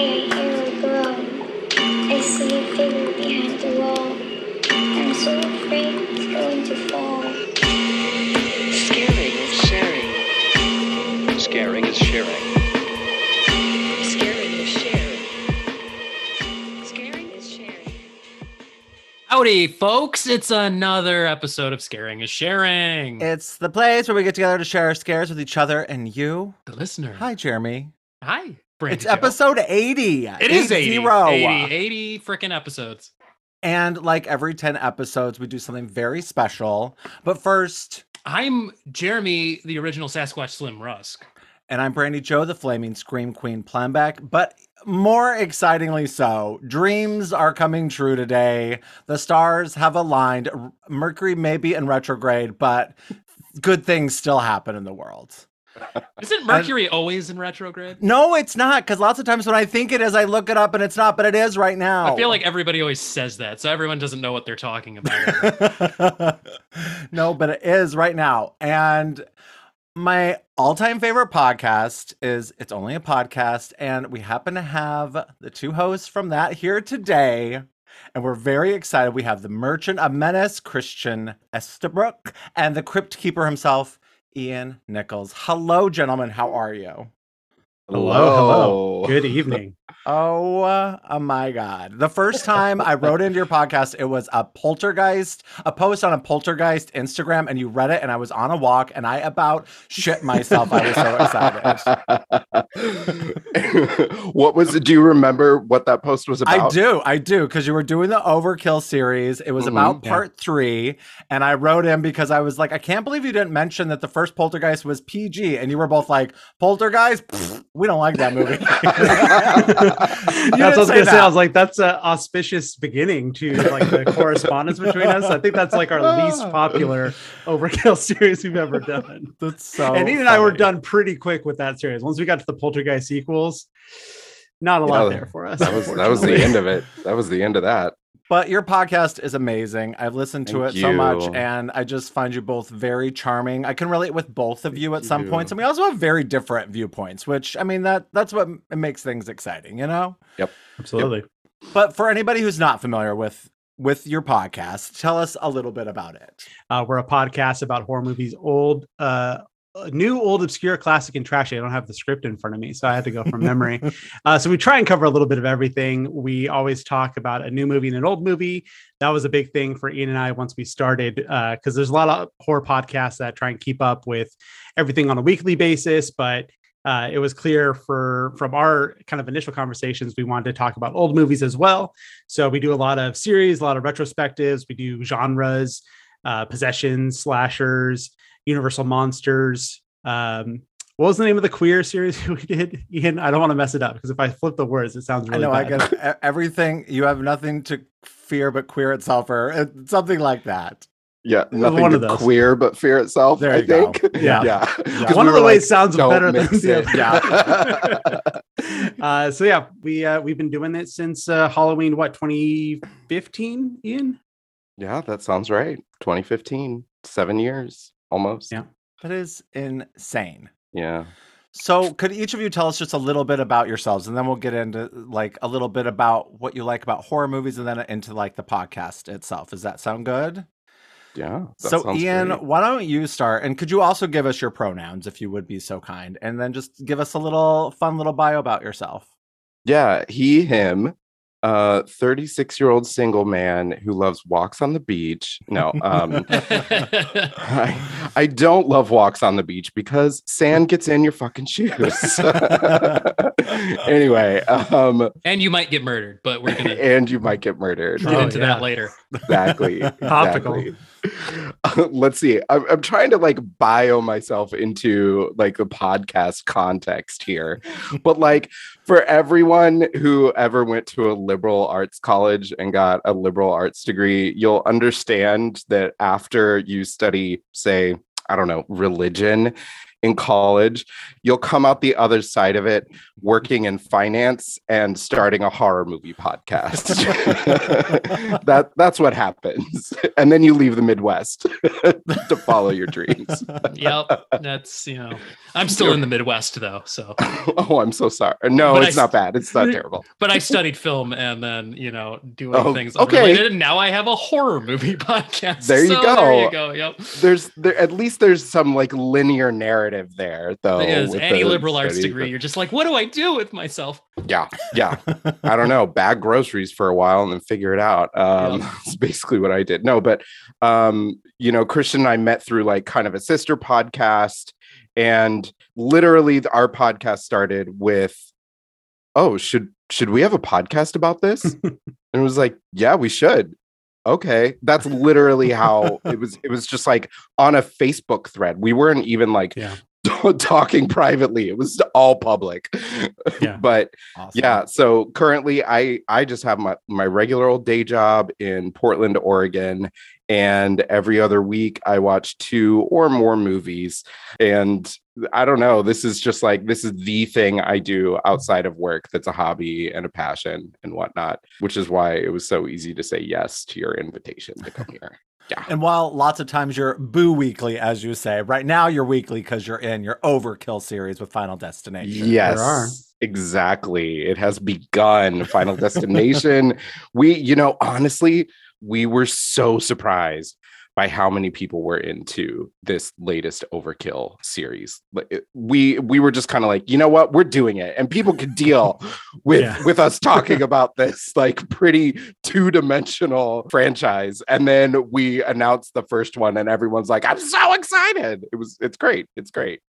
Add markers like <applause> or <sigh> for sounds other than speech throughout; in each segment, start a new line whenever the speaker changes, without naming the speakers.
I hear a groan. I see a figure behind the wall. I'm so afraid it's going to fall.
Scaring is sharing.
Scaring is sharing.
Scaring is sharing. Scaring is sharing.
Howdy, folks. It's another episode of Scaring is Sharing.
It's the place where we get together to share our scares with each other and you.
the listener.
Hi, Jeremy.
Hi.
It's
Joe.
episode 80.
It is 80.
80.
80, 80 freaking episodes.
And like every 10 episodes, we do something very special. But first,
I'm Jeremy, the original Sasquatch Slim Rusk.
and I'm Brandy Joe, the Flaming Scream Queen Plembeck. But more excitingly so, dreams are coming true today. The stars have aligned. Mercury may be in retrograde, but good things still happen in the world. <laughs>
Isn't Mercury always in retrograde?
No, it's not. Because lots of times when I think it is, I look it up and it's not, but it is right now.
I feel like everybody always says that, so everyone doesn't know what they're talking about. <laughs>
no, but it is right now. And my all time favorite podcast is It's Only a Podcast. And we happen to have the two hosts from that here today. And we're very excited. We have the Merchant of Menace, Christian Estabrook, and the Crypt Keeper himself, Ian Nichols. Hello, gentlemen. How are you?
Hello, hello. <laughs> Good evening.
Oh, uh, oh my God. The first time I <laughs> wrote into your podcast, it was a poltergeist, a post on a poltergeist Instagram, and you read it, and I was on a walk and I about shit myself. I was so excited. <laughs>
what was it? Do you remember what that post was about?
I do, I do, because you were doing the Overkill series. It was
Mhm,
about
yeah.
part three, and I wrote in because I was like, I can't believe you didn't mention that the first poltergeist was PG, and you were both like, Poltergeist, Pfft, we don't like that movie. <laughs> <laughs>
That's what I was gonna say. I was like, that's an auspicious beginning to like the <laughs> correspondence between us. I think that's like our least popular overkill <laughs> series we've ever done.
That's so.
and Ian and I were done pretty quick with that series. Once we got to the poltergeist sequels, not a lot
Yeah,
there for us.
That was that was the end of it. That was the end of that.
But your podcast is amazing. I've listened to
Thank
it so much, and I just find you both very charming. I can relate with both of you at
Thank
some
you.
points, and we also have very different viewpoints. Which I mean that that's what makes things exciting, you know.
Yep, absolutely.
But for anybody who's not familiar with with your podcast, tell us a little bit about it.
Uh, we're a podcast about horror movies, old, uh, new, old, obscure, classic, and trashy. I don't have the script in front of me, so I had to go from memory. <laughs> uh, so we try and cover a little bit of everything. We always talk about a new movie and an old movie. That was a big thing for Ian and I once we started, because there's a lot of horror podcasts that try and keep up with everything on a weekly basis, but uh, it was clear for from our kind of initial conversations we wanted to talk about old movies as well so we do a lot of series a lot of retrospectives we do genres uh, possessions slashers universal monsters um, what was the name of the queer series <laughs> we did ian i don't want to mess it up because if i flip the words it sounds really
I know I
bad.
get <laughs> e- everything. You have nothing to fear but queer itself, or uh, something like that.
Yeah, nothing
one
to
of those.
queer but fear itself.
There
I
you go.
think. <laughs>
Yeah.
yeah.
Yeah.
'Cause
one
we
of the
were
ways
like,
sounds better than
mix
the
it."
other. uh, so yeah, we uh, we've been doing it since uh, Halloween. What 2015, Ian?
Yeah, that sounds right. 2015, seven years almost.
Yeah.
That is insane.
Yeah.
So, could each of you tell us just a little bit about yourselves, and then we'll get into like a little bit about what you like about horror movies, and then uh, into like the podcast itself. Does that sound good?
Yeah.
so, Ian,
great.
why don't you start? And could you also give us your pronouns if you would be so kind, and then just give us a little fun little bio about yourself.
Yeah, he, him, uh, 36 year old single man who loves walks on the beach. No, um, I, I don't love walks on the beach because sand gets in your fucking shoes. <laughs> anyway, um,
and you might get murdered, but we're going <laughs> to
and you might get murdered.
get
Oh,
into
yeah.
that later.
Exactly. <laughs>
Topical.
exactly. Let's see. I'm, I'm trying to like bio myself into like the podcast context here, but like for everyone who ever went to a liberal arts college and got a liberal arts degree, you'll understand that after you study, say, I don't know, religion, in college, you'll come out the other side of it working in finance and starting a horror movie podcast. <laughs> that that's what happens. And then you leave the Midwest <laughs> to follow your dreams. <laughs>
yep, that's you know, I'm still in the Midwest though, so.
oh, I'm so sorry. No,
But I
it's not bad. It's not terrible.
But I studied film and then you know doing
Oh,
things
okay.
and now I have a horror movie podcast.
There you
So
go.
There you go. Yep.
There's there at least there's some like linear narrative there though.
It is any liberal arts degree. You're just like, what do I do with myself?
Yeah, yeah. <laughs> I don't know. Bag groceries for a while and then figure it out. Um, <laughs> That's basically what I did. No, but um, you know, Christian and I met through like kind of a sister podcast, and literally our podcast started with, "Oh, should should we have a podcast about this?" <laughs> and it was like, "Yeah, we should." Okay, that's literally how it was. It was just like on a Facebook thread. We weren't even like
Yeah. <laughs>
talking privately. It was all public.
Yeah. <laughs>
but
Awesome.
yeah so currently i i just have my my regular old day job in portland oregon and every other week i watch two or more movies and i don't know this is just like this is the thing i do outside of work that's a hobby and a passion and whatnot which is why it was so easy to say yes to your invitation to come here yeah
And while lots of times you're boo weekly, as you say, right now you're weekly because you're in your overkill series with Final Destination.
Yes,
are.
exactly. It has begun. Final Destination. <laughs> we, you know, honestly, we were so surprised by how many people were into this latest Overkill series. Like, We we were just kind of like, you know what, we're doing it, and people could deal <laughs> with
Yeah.
with us talking about this like pretty two dimensional franchise. And then we announced the first one, and everyone's like, I'm so excited. It was it's great. It's great.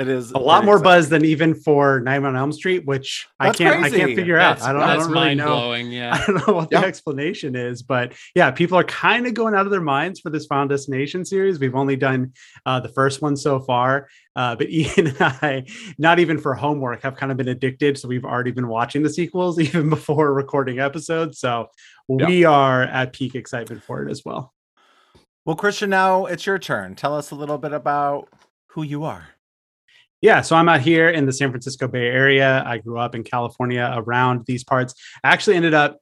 It is
a lot more
exciting.
buzz than even for Nightmare on Elm Street, which
That's
I can't I can't figure out. I don't, I don't really know.
blowing. <laughs> Yeah.
I don't know what
Yeah.
the explanation is, but yeah, people are kind of going out of their minds for this Final Destination series. We've only done uh, the first one so far, uh, but <laughs> Ian and I, not even for homework, have kind of been addicted. So we've already been watching the sequels <laughs> even before recording episodes. So
Yeah.
we are at peak excitement for it as well.
Well, Christian, now it's your turn. Tell us a little bit about who you are.
Yeah, so I'm out here in the San Francisco Bay Area. I grew up in California around these parts. I actually ended up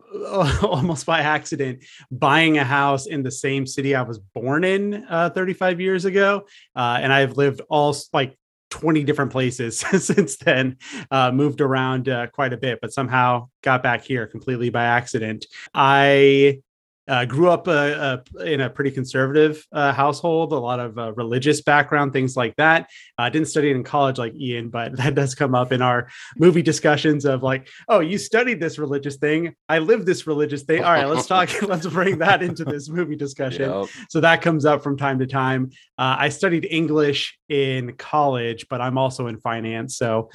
<laughs> almost by accident buying a house in the same city I was born in uh, 35 years ago. Uh, and I've lived all like 20 different places <laughs> since then, uh, moved around uh, quite a bit, but somehow got back here completely by accident. I uh, grew up uh, uh, in a pretty conservative uh, household, a lot of uh, religious background, things like that. I didn't study it in college like Ian, but <laughs> that does come up in our movie discussions of like, oh, you studied this religious thing. I live this religious thing. All right, let's talk. <laughs> let's bring that into this movie discussion.
Yep.
So that comes up from time to time. Uh, I studied English in college, but I'm also in finance. So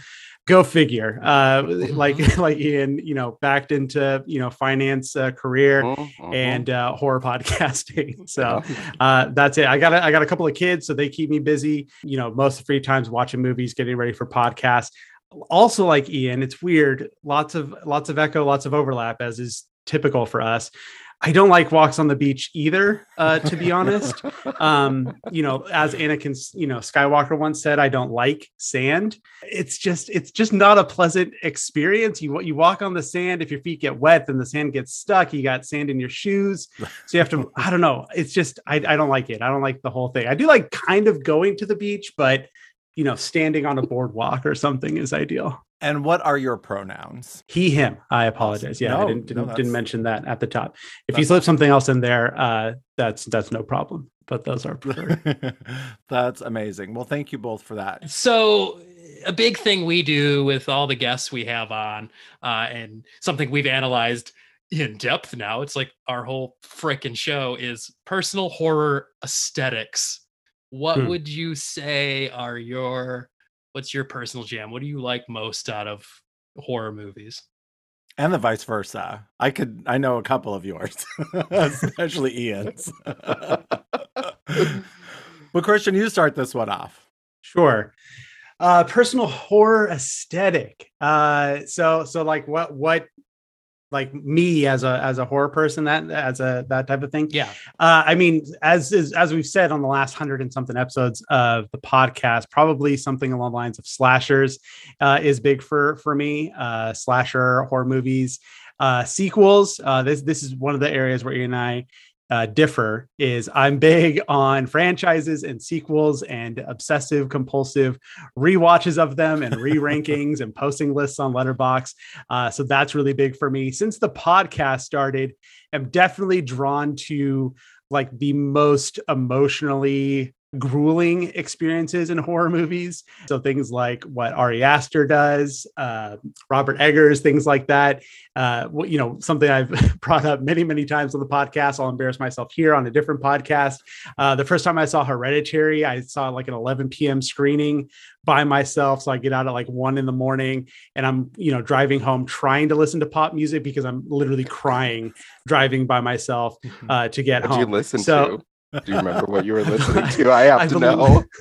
go figure. Uh, <laughs> like like Ian, you know, backed into you know finance uh, career
Mhm,
and uh, horror <laughs> podcasting. <laughs> So uh, that's it. I got a, I got a couple of kids, so they keep me busy. You know, most of the free times watching movies, getting ready for podcasts. Also, like Ian, it's weird. Lots of lots of echo, lots of overlap, as is typical for us. I don't like walks on the beach either, uh, to be <laughs> honest. Um, you know, as Anakin, you know, Skywalker once said, I don't like sand. It's just, it's just not a pleasant experience. You you walk on the sand. If your feet get wet, then the sand gets stuck. You got sand in your shoes, so you have to. I don't know. It's just, I, I don't like it. I don't like the whole thing. I do like kind of going to the beach, but you know, standing on a boardwalk or something is ideal.
And what are your pronouns?
He, him. I apologize. Yeah,
No,
I didn't didn't,
that's-
didn't mention that at the top. If you
that's-
slip something else in there, uh, that's that's no problem. But those are preferred. <laughs>
That's amazing. Well, thank you both for that.
So, a big thing we do with all the guests we have on, uh, and something we've analyzed in depth now, it's like our whole frickin' show is personal horror aesthetics. What
Hmm.
would you say are your, what's your personal jam? What do you like most out of horror movies?
And the vice versa. I could I know a couple of yours, <laughs> especially Ian's. <laughs> well, Christian, you start this one off.
Sure. Uh personal horror aesthetic. Uh so so like what what like me as a as a horror person that as a that type of thing.
Yeah.
Uh, I mean, as is as we've said on the last hundred and something episodes of the podcast, probably something along the lines of slashers uh, is big for for me. Uh, slasher horror movies, uh, sequels. Uh, this this is one of the areas where Ian and I uh, differ. Is I'm big on franchises and sequels and obsessive compulsive rewatches of them and re-rankings and posting lists on Letterboxd. Uh, so that's really big for me. Since the podcast started, I'm definitely drawn to like the most emotionally grueling experiences in <laughs> horror movies. So things like what Ari Aster does, uh, Robert Eggers, things like that. Uh, you know, something I've <laughs> brought up many, many times on the podcast. I'll embarrass myself here on a different podcast. Uh, the first time I saw Hereditary, I saw like an 11 p.m. screening by myself. So I get out at like one in the morning and I'm, you know, driving home trying to listen to pop music because I'm literally crying driving by myself uh, to get
What
home.
did you listen
So-
to? Do you remember what you were listening <laughs> to? I have
I
to
believe-
know. <laughs>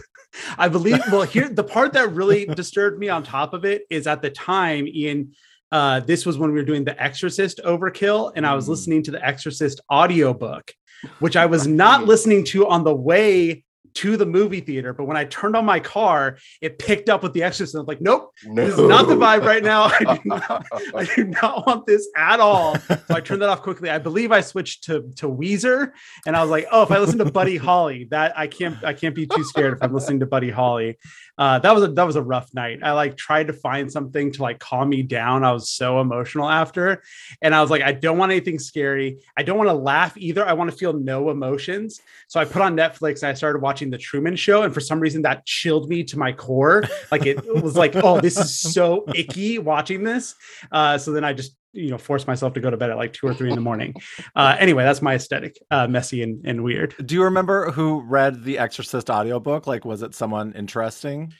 I believe. Well, here the part that really disturbed me on top of it is at the time, Ian. Uh, this was when we were doing the Exorcist Overkill, and I was
Mm.
listening to the Exorcist audiobook, which I was not listening to on the way to the movie theater. But when I turned on my car, it picked up with the Exorcist. I'm like, nope,
No.
this is not the vibe right now. I do not, I do <laughs> not want this at all. So I turned that off quickly. I believe I switched to to Weezer, and I was like, oh, if I listen to Buddy Holly, that I can't I can't be too scared if I'm listening to Buddy Holly. Uh, that was a that was a rough night. I like tried to find something to like calm me down. I was so emotional after, and I was like, I don't want anything scary. I don't want to laugh either. I want to feel no emotions. So I put on Netflix and I started watching The Truman Show, and for some reason that chilled me to my core. Like it was like, oh, this is so icky watching this. Uh, so then I just you know forced myself to go to bed at like two or three in the morning. Uh, anyway, that's my aesthetic, uh, messy and, and weird.
Do you remember who read the Exorcist audiobook? Like, was it someone interesting?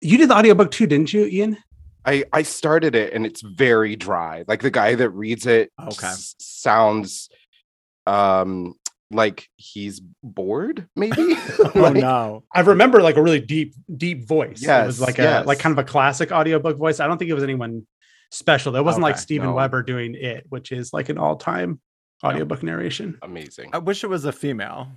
You did the audiobook too, didn't you, Ian?
I I started it and it's very dry. Like the guy that reads it
Okay.
s- sounds um like he's bored maybe. <laughs> <laughs>
Oh no.
I remember like a really deep, deep voice. Yeah, it was
Yes,
like a
yes.
like kind of a classic audiobook voice. I don't think it was anyone special. that wasn't like
Okay,
Steven
no.
Weber doing it, which is like an all-time audiobook narration.
Amazing.
I wish it was a female.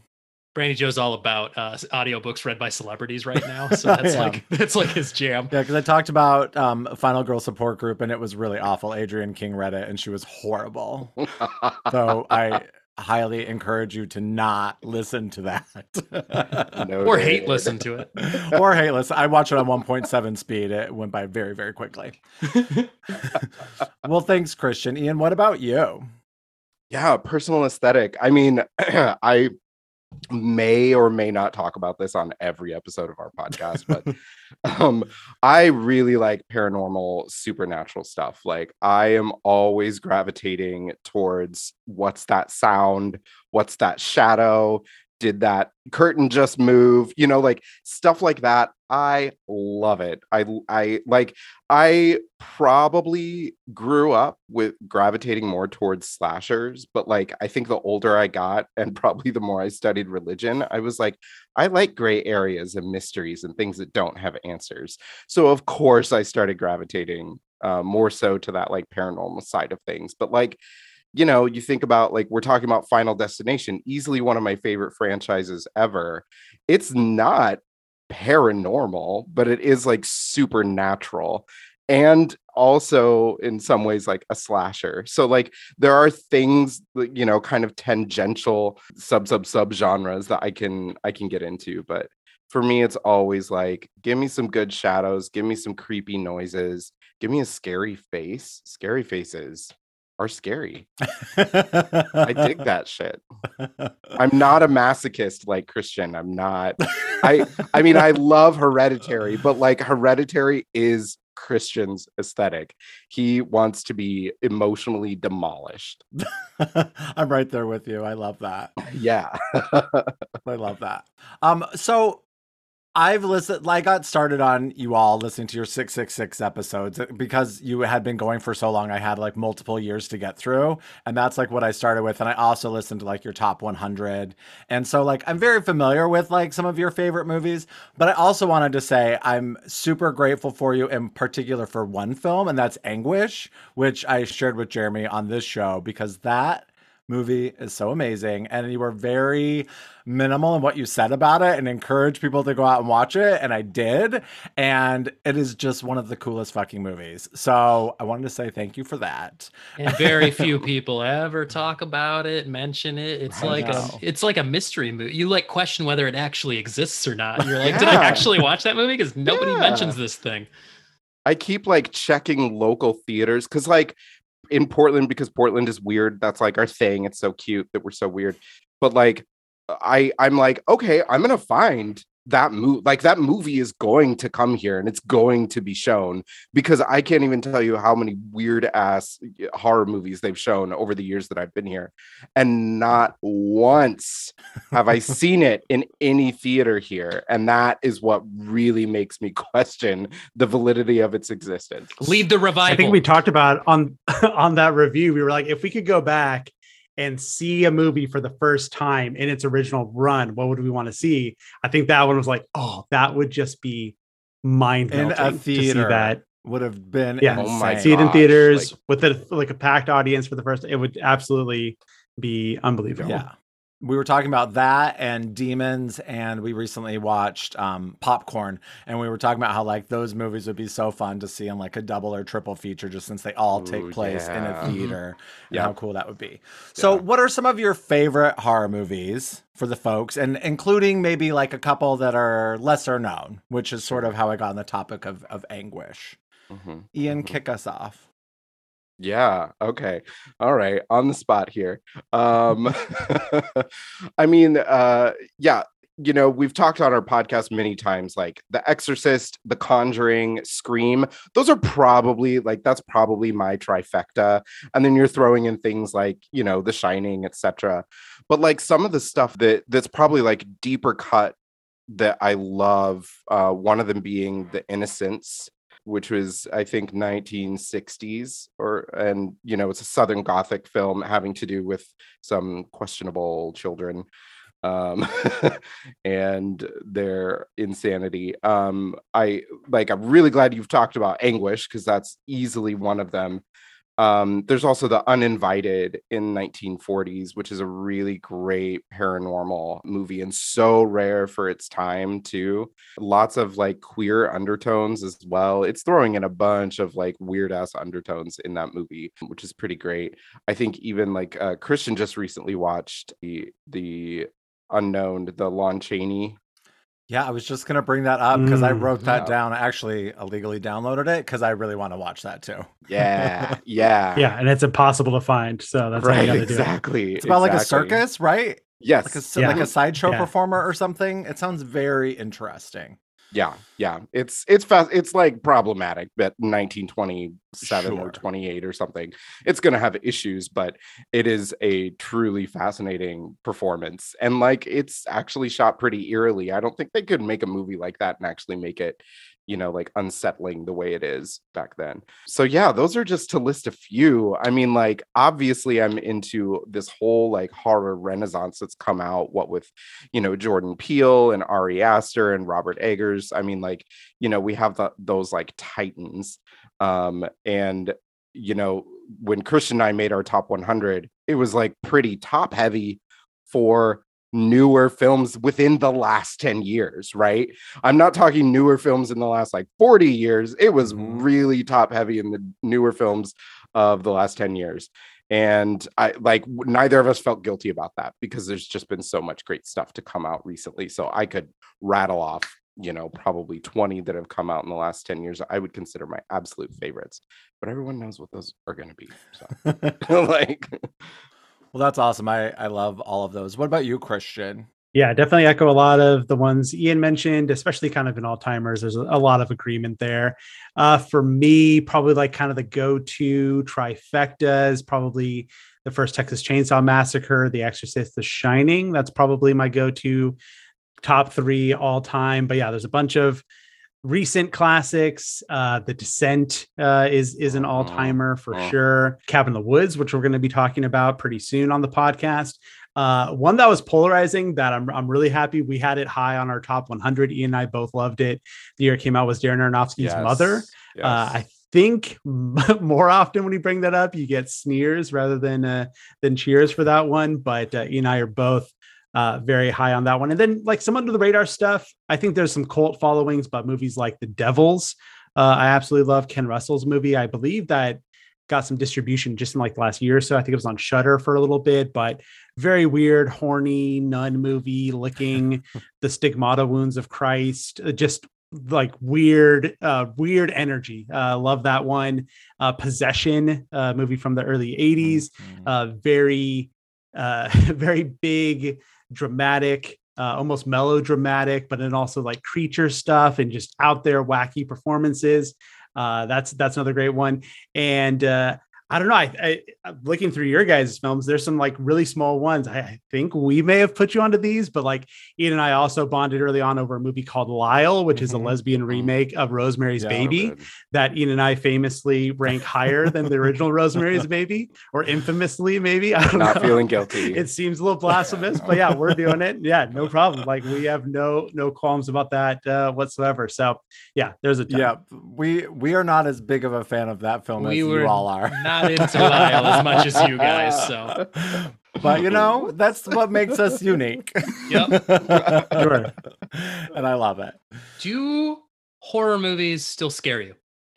Brandy Joe's all about uh, audiobooks read by celebrities right now. <laughs> So that's
Yeah.
like that's like his jam.
Yeah, because I talked about um, Final Girl Support Group and it was really awful. Adrian King read it and she was horrible. So I highly encourage you to not listen to that. <laughs>
No
Or hate listen to it. <laughs>
or hate listen. I watch it on 1.7 speed. It went by very, very quickly. <laughs> well, thanks, Christian. Ian, what about you?
yeah personal aesthetic i mean <clears throat> i may or may not talk about this on every episode of our podcast but um i really like paranormal supernatural stuff. Like i am always gravitating towards what's that sound what's that shadow did that curtain just move you know like stuff like that. I love it. I i like i probably grew up with gravitating more towards slashers but like i think the older i got <laughs> and probably the more i studied religion i was like i like gray areas and mysteries and things that don't have answers. So of course i started gravitating uh, more so to that like paranormal side of things but like you know, you think about like we're talking about Final Destination, easily one of my favorite franchises ever. It's not paranormal, but it is like supernatural and also in some ways like a slasher. So like there are things you know, kind of tangential sub sub sub genres that I can I can get into, but for me it's always like give me some good shadows, give me some creepy noises, give me a scary face. Scary faces are scary. I dig <laughs> that shit. I'm not a masochist like Christian. I'm not. I I mean I love Hereditary, but like Hereditary is Christian's aesthetic. He wants to be emotionally demolished. <laughs>
I'm right there with you. I love that. <laughs>
Yeah.
I love that. Um, so I've listened, like, got started on you all listening to your 666 episodes uh, because you had been going for so long. I had like multiple years to get through. And that's like what I started with. And I also listened to like your top 100. And so, like, I'm very familiar with like some of your favorite movies. But I also wanted to say I'm super grateful for you, in particular for one film, and that's Anguish, which I shared with Jeremy on this show because that movie is so amazing and you were very minimal in what you said about it and encouraged people to go out and watch it and I did and it is just one of the coolest fucking movies. So I wanted to say thank you for that.
And very <laughs> few people ever talk about it, mention it. It's
I
like a it's like a mystery movie. You like question whether it actually exists or not. You're like, did I actually watch that movie? Because nobody
Yeah.
mentions this thing.
I keep like checking local theaters because like in Portland, because Portland is weird. That's like our thing. It's so cute that we're so weird. But like I I'm like, okay, I'm gonna find that movie like that movie is going to come here and it's going to be shown because I can't even tell you how many weird ass horror movies they've shown over the years that I've been here. And not once have I <laughs> seen it in any theater here. And that is what really makes me <laughs> question the validity of its existence.
Lead the revival.
I think we talked about on <laughs> on that review. We were like, if we could go back and see a movie for the first time in its original run, what would we want to see? I think that one was like, oh, that would just be mind
In
melting
a
to see
theater.
that.
Would have been
Yeah.
Oh my
insane.
See it in theaters
like-
with a, like a packed audience for the first. It would absolutely be unbelievable.
Yeah. We were talking about that and demons, and we recently watched um, Popcorn, and we were talking about how like those movies would be so fun to see in like a double or triple feature, just since they all take
Ooh,
place in a theater, and
Yeah.
how cool that would be. So,
Yeah.
what are some of your favorite horror movies for the folks, and including maybe like a couple that are lesser known, which is sort of how I got on the topic of of anguish.
Mhm.
Ian,
Mhm.
kick us off.
Yeah. Okay. All right. On the spot here. <laughs> Um, <laughs> I mean, uh, yeah. You know, we've talked on our podcast many times, like The Exorcist, The Conjuring, Scream. Those are probably like that's probably my trifecta. And then you're throwing in things like you know, The Shining, etc. But like some of the stuff that that's probably like deeper cut that I love. Uh, one of them being The Innocents which was I think 1960s or and you know it's a southern gothic film having to do with some questionable children um <laughs> and their insanity. Um i like i'm really glad you've talked about anguish because that's easily one of them um there's also the uninvited in 1940s which is a really great paranormal movie and so rare for its time too lots of like queer undertones as well. It's throwing in a bunch of like weird ass undertones in that movie, which is pretty great. I think even like uh, Christian just recently watched the the unknown, the Lon Chaney.
Yeah, I was just gonna bring that up because I
Mm,
wrote that
yeah.
down. I actually illegally downloaded it because I really want to watch that too.
Yeah, <laughs> yeah,
Yeah, and it's impossible to find. So that's how you
right,
gotta do it.
exactly.
It's about like a circus, right?
Yes,
Like a s-
Yeah.
like a sideshow
Yeah.
performer or something. It sounds very interesting.
Yeah, yeah. It's it's fast. It's like problematic, but 1927
Sure.
or 28 or something. It's gonna have issues, but it is a truly fascinating performance, and like it's actually shot pretty eerily. I don't think they could make a movie like that and actually make it, you know, like unsettling the way it is back then. So yeah, those are just to list a few. I mean, like obviously, I'm into this whole like horror renaissance that's come out. What with you know Jordan Peele and Ari Aster and Robert Eggers. I mean, like you know we have the, those like titans, um, and you know when Christian and I made our top 100, it was like pretty top heavy for newer films within the last 10 years, right? I'm not talking newer films in the last like 40 years. It was
Mhm.
really top heavy in the newer films of the last 10 years. And I like neither of us felt guilty about that because there's just been so much great stuff to come out recently. So I could rattle off, you know, probably 20 that have come out in the last 10 years. I would consider my absolute favorites, but everyone knows what those are going to be. So, <laughs> <laughs> like,
Well, that's awesome. I I love all of those. What about you, Christian?
Yeah, definitely echo a lot of the ones Ian mentioned, especially kind of in all timers. There's a, lot of agreement there. Uh, for me, probably like kind of the go to trifecta is probably the first Texas Chainsaw Massacre, The Exorcist, The Shining. That's probably my go to top three all time. But yeah, there's a bunch of recent classics. Uh, the Descent uh, is is an all timer for
Oh.
sure. Cabin in the Woods, which we're going to be talking about pretty soon on the podcast. Uh, one that was polarizing that I'm, I'm really happy we had it high on our top 100. Ian and I both loved it. The year it came out was Darren Aronofsky's
Yes,
Mother.
yes.
Uh, I think <laughs> more often when you bring that up, you get sneers rather than uh, than cheers for that one. But uh, Ian and I are both uh, very high on that one. And then like some under the radar stuff, I think there's some cult followings, but movies like The Devils, uh, I absolutely love Ken Russell's movie. I believe that got some distribution just in like the last year or so. I think it was on Shudder for a little bit, but very weird, horny nun movie, licking <laughs> the stigmata wounds of Christ. uh, Just like weird, uh, weird energy. Uh, love that one. Uh, Possession, uh, movie from the early 80s
Mhm.
uh, very uh <laughs> very big dramatic uh almost melodramatic but then also like creature stuff and just out there wacky performances. Uh that's that's another great one. And uh I don't know. I, I I'm looking through your guys' films. There's some like really small ones. I, I think we may have put you onto these, but like Ian and I also bonded early on over a movie called Lyle, which is a
Mhm.
lesbian remake of Rosemary's
Yeah.
Baby that Ian and I famously rank higher than the original <laughs> Rosemary's Baby, or infamously, maybe. I don't
Not
know.
feeling guilty. <laughs>
It seems a little blasphemous, but yeah, we're doing it. Yeah, no problem. Like we have no no qualms about that uh, whatsoever. So yeah, there's a ton.
Yeah, we we are not as big of a fan of that film
We
as
were
you all are.
Not into Lyle as much as you guys. So <laughs>
but you know, that's what makes us unique.
Yep. <laughs>
Sure.
and I love it.
do horror movies still scare you?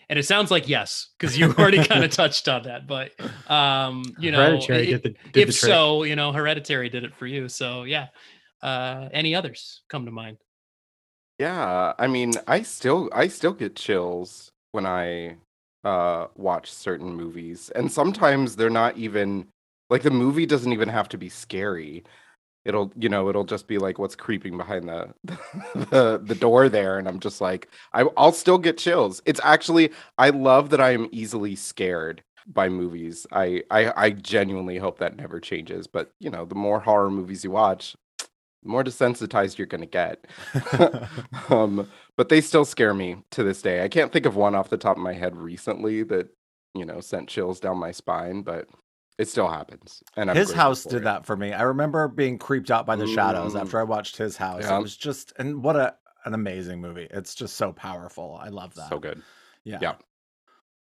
And it sounds like yes, because you already <laughs> kind of touched on that. But um, you know,
Hereditary
i-
did the, did
if
trick.
so, you know, Hereditary did it for you. So yeah. Uh, any others come to mind?
Yeah, I mean, I still I still get chills when I uh watch certain movies. And sometimes they're not even like the movie doesn't even have to be scary. It'll, you know, it'll just be like what's creeping behind the <laughs> the the door there and I'm just like I I'll still get chills. It's actually I love that I am easily scared by movies. I I I genuinely hope that never changes, but you know, the more horror movies you watch, the more desensitized you're going to get. <laughs> <laughs> um, but they still scare me to this day. I can't think of one off the top of my head recently that you know sent chills down my spine, but it still happens. And I'm
his house did
it.
that for me. I remember being creeped out by the shadows
Mm.
after I watched his house.
Yeah.
It was just and what a an amazing movie. It's just so powerful. I love that.
So good.
Yeah.
yeah.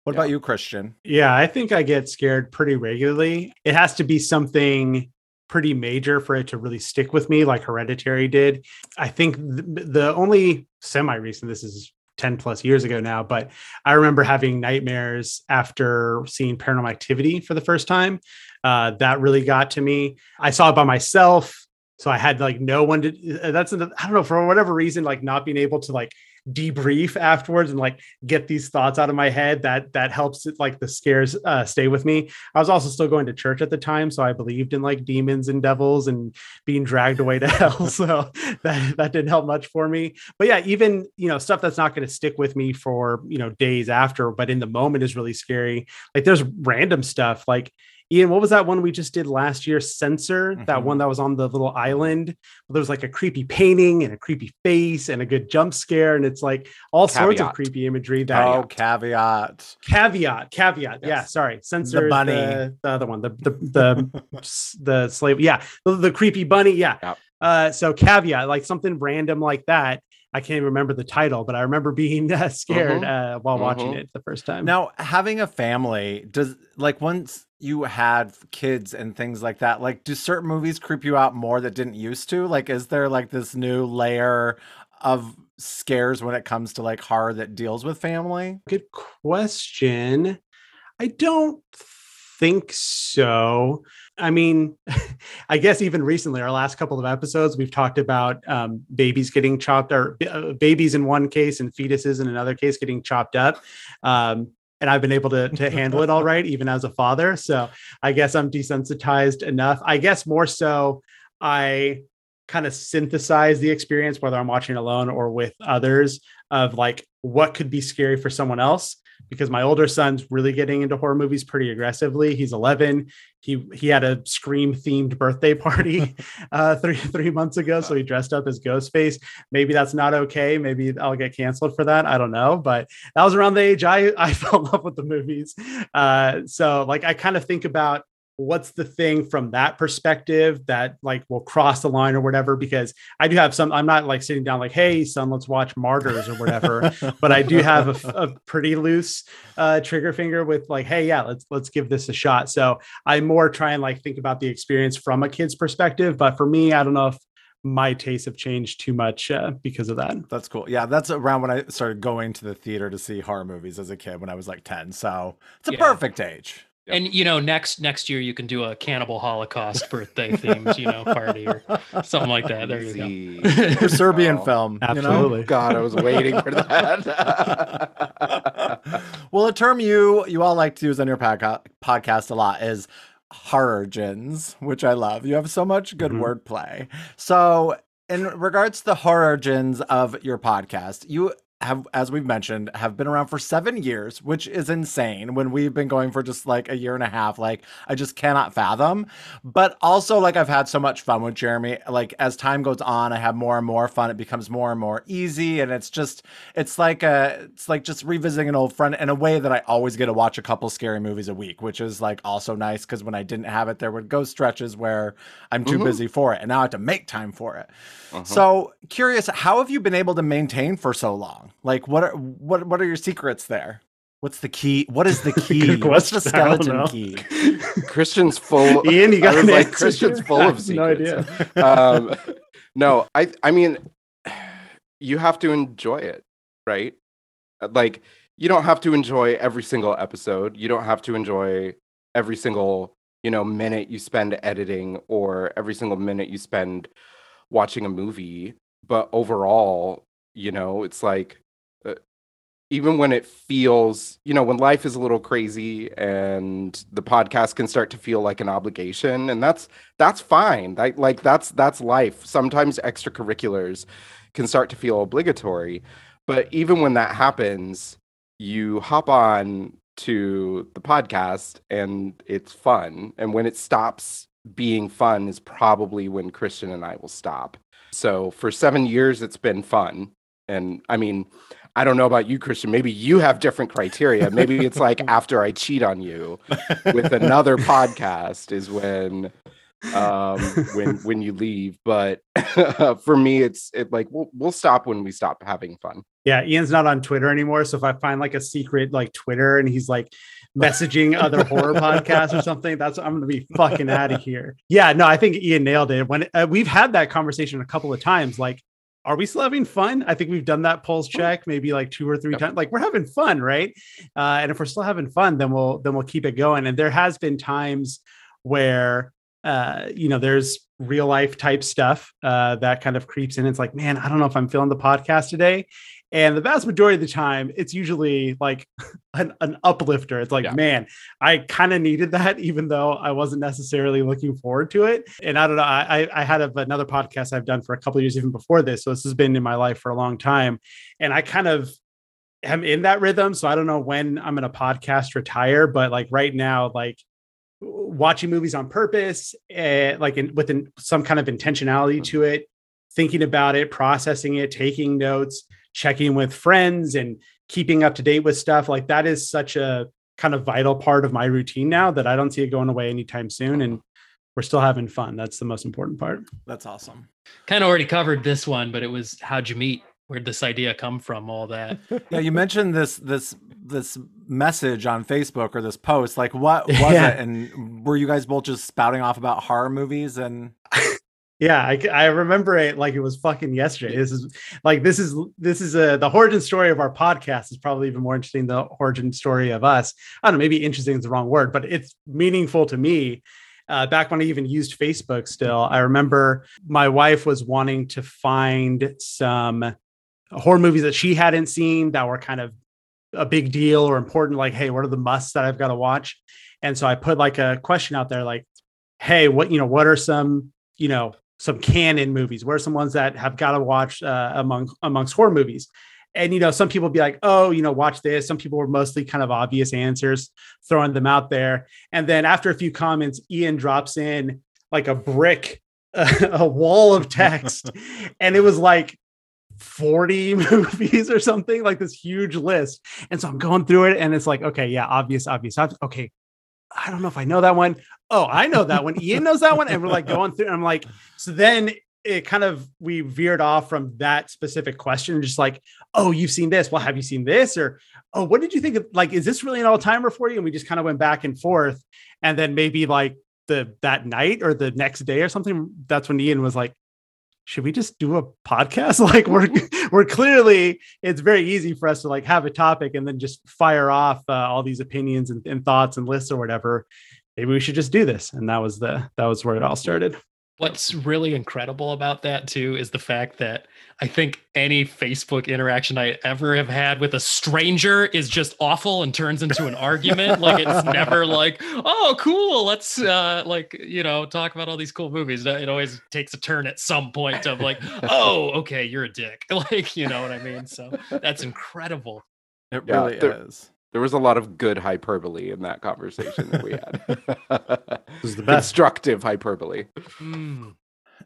What
Yeah.
about you, Christian?
Yeah, I think I get scared pretty regularly. It has to be something pretty major for it to really stick with me, like Hereditary did. I think the, only semi recent, this is 10 plus years ago now, but I remember having nightmares after seeing Paranormal Activity for the first time. Uh, that really got to me. I saw it by myself. So I had like no one to, uh, that's, I don't know, for whatever reason, like not being able to like debrief afterwards and like get these thoughts out of my head that that helps it like the scares uh, stay with me. I was also still going to church at the time so i believed in like demons and devils and being dragged away to <laughs> hell so that that didn't help much for me. But yeah even you know stuff that's not going to stick with me for you know days after but in the moment is really scary. Like there's random stuff like Ian, what was that one we just did last year? Censor, that
Mhm.
one that was on the little island. There was like a creepy painting and a creepy face and a good jump scare. And it's like all sorts of creepy imagery that
Oh, caveat.
caveat caveat yeah sorry censor The
bunny.
the, the other one the the the, <laughs> s- the slave yeah the, the creepy bunny yeah
Yep.
uh so caveat like something random like that i can't even remember the title but i remember being <laughs> uh, scared uh while watching
Mhm.
it the first time
Now, having a family, does like once you had kids and things like that, like do certain movies creep you out more that didn't used to? Like, is there like this new layer of scares when it comes to like horror that deals with family?
good question i don't think so. I mean <laughs> i guess even recently our last couple of episodes we've talked about um, babies getting chopped or uh, babies in one case and fetuses in another case getting chopped up um, and i've been able to, to handle it all <laughs> right even as a father. So i guess i'm desensitized enough. I guess more so i kind of synthesize the experience whether i'm watching alone or with others of like what could be scary for someone else because my older son's really getting into horror movies pretty aggressively. He's 11. He he had a Scream themed birthday <laughs> party uh, three three months ago, so he dressed up as Ghostface. Maybe that's not okay. Maybe I'll get canceled for that. I don't know, but that was around the age I I <laughs> fell in love with the movies. Uh, so like I kind of think about what's the thing from that perspective that like will cross the line or whatever because i do have some i'm not like sitting down like hey son let's watch martyrs or whatever <laughs> but i do have a, a pretty loose uh, trigger finger with like hey yeah let's let's give this a shot so i more try and like think about the experience from a kid's perspective but for me i don't know if my tastes have changed too much uh, because of that
That's cool. Yeah, that's around when I started going to the theater to see horror movies as a kid when I was like 10. So it's a
Yeah.
perfect age.
And you know, next next year you can do a cannibal holocaust birthday themed, you know, party or something like that. There you go.
Or <laughs> Serbian
Oh,
film. you know?
absolutely
God, I was waiting for that. <laughs>
well, a term you you all like to use on your podca- podcast a lot is horrorgens, which I love. You have so much good
Mhm.
wordplay. So, in regards to the horrorgens of your podcast, you have, as we've mentioned, have been around for seven years, which is insane. When we've been going for just like a year and a half, like I just cannot fathom. But also, like I've had so much fun with Jeremy. Like as time goes on, I have more and more fun. It becomes more and more easy, and it's just it's like a it's like just revisiting an old friend in a way that I always get to watch a couple scary movies a week, which is like also nice because when I didn't have it, there would go stretches where I'm too
Mhm.
busy for it, and now I have to make time for it.
Uh-huh.
So curious, how have you been able to maintain for so long? Like, what are what what are your secrets there? What's the key? What is the <laughs> key?
Good
What's the.
I don't
skeleton key? <laughs>
Christian's full. <laughs>
Ian, you got
I
an
like Christian's full of
have no
secrets.
idea.
um, no, I I mean, <sighs> you have to enjoy it, right? Like you don't have to enjoy every single episode. You don't have to enjoy every single you know minute you spend editing or every single minute you spend watching a movie. But overall, you know, it's like uh, even when it feels, you know, when life is a little crazy and the podcast can start to feel like an obligation, and that's that's fine. That, like that's that's life. Sometimes extracurriculars can start to feel obligatory, but even when that happens, you hop on to the podcast and it's fun. And when it stops being fun is probably when Christian and I will stop. So for seven years, it's been fun. And I mean, I don't know about you, Christian. Maybe you have different criteria. Maybe it's like <laughs> after I cheat on you with another podcast is when um when when you leave but <laughs> for me it's it like we'll, we'll stop when we stop having fun
Yeah, Ian's not on Twitter anymore. So if I find like a secret like Twitter and he's like messaging other horror <laughs> podcasts or something, that's I'm gonna be fucking out of here. Yeah, no, I think Ian nailed it. When uh, we've had that conversation a couple of times, like, are we still having fun? I think we've done that pulse check maybe like two or three
Yep.
times. Like we're having fun, right? Uh, and if we're still having fun, then we'll then we'll keep it going. And there has been times where uh, you know, there's real life type stuff uh, that kind of creeps in. It's like, man, I don't know if I'm feeling the podcast today. And the vast majority of the time, it's usually like <laughs> an, an uplifter. It's like,
Yeah.
man, I kind of needed that, even though I wasn't necessarily looking forward to it. And I don't know, I, I- had another podcast I've done for a couple of years, even before this. So this has been in my life for a long time. And I kind of am in that rhythm. So I don't know when I'm going to podcast retire, but like right now, like watching movies on purpose, uh, like in, with some kind of intentionality to it, thinking about it, processing it, taking notes, checking with friends, and keeping up to date with stuff. Like that is such a kind of vital part of my routine now that I don't see it going away anytime soon. And we're still having fun. That's the most important part.
That's awesome.
Kind of already covered this one, but it was how'd you meet? Where'd this idea come from? All that. <laughs>
Yeah, you mentioned this this this message on Facebook or this post. Like, what was <laughs>
Yeah.
it? And were you guys both just spouting off about horror movies? And <laughs>
Yeah, I, I, remember it like it was fucking yesterday. This is like this is this is a the origin story of our podcast is probably even more interesting than the origin story of us. I don't know, maybe interesting is the wrong word, but it's meaningful to me. Uh, back when I even used Facebook, still, I remember my wife was wanting to find some horror movies that she hadn't seen that were kind of a big deal or important. Like, hey, what are the musts that I've got to watch? And so I put like a question out there, like, hey, what you know, what are some you know some canon movies? What are some ones that have got to watch uh, among amongst horror movies? and you know, some people be like, "Oh, you know, watch this." Some people were mostly kind of obvious answers, throwing them out there. And then after a few comments, Ian drops in like a brick, <laughs> a wall of text, <laughs> and it was like 40 <laughs> movies or something, like this huge list. And so I'm going through it, and it's like, okay, yeah, obvious, obvious. Okay, I don't know if I know that one. Oh, I know that one. Ian knows that one. And we're like going through, I'm like, so then it kind of we veered off from that specific question, just like, oh, you've seen this. Well, have you seen this? Or oh, what did you think of like, is this really an all-timer for you? And we just kind of went back and forth. And then maybe like the that night or the next day or something, that's when Ian was like, should we just do a podcast? <laughs> Like we're we're clearly it's very easy for us to like have a topic and then just fire off uh, all these opinions and, and thoughts and lists or whatever. Maybe we should just do this. And that was the that was where it all started
What's really incredible about that too is the fact that I think any Facebook interaction I ever have had with a stranger is just awful and turns into an argument. Like it's never <laughs> like, oh, cool, let's uh like you know talk about all these cool movies. It always takes a turn at some point of like, <laughs> oh, okay, you're a dick. <laughs> Like you know what I mean. So that's incredible.
It
Yeah,
really
there-
is.
There was a lot of good hyperbole in that conversation that we had. <laughs>
was the best.
Constructive hyperbole.
Mm.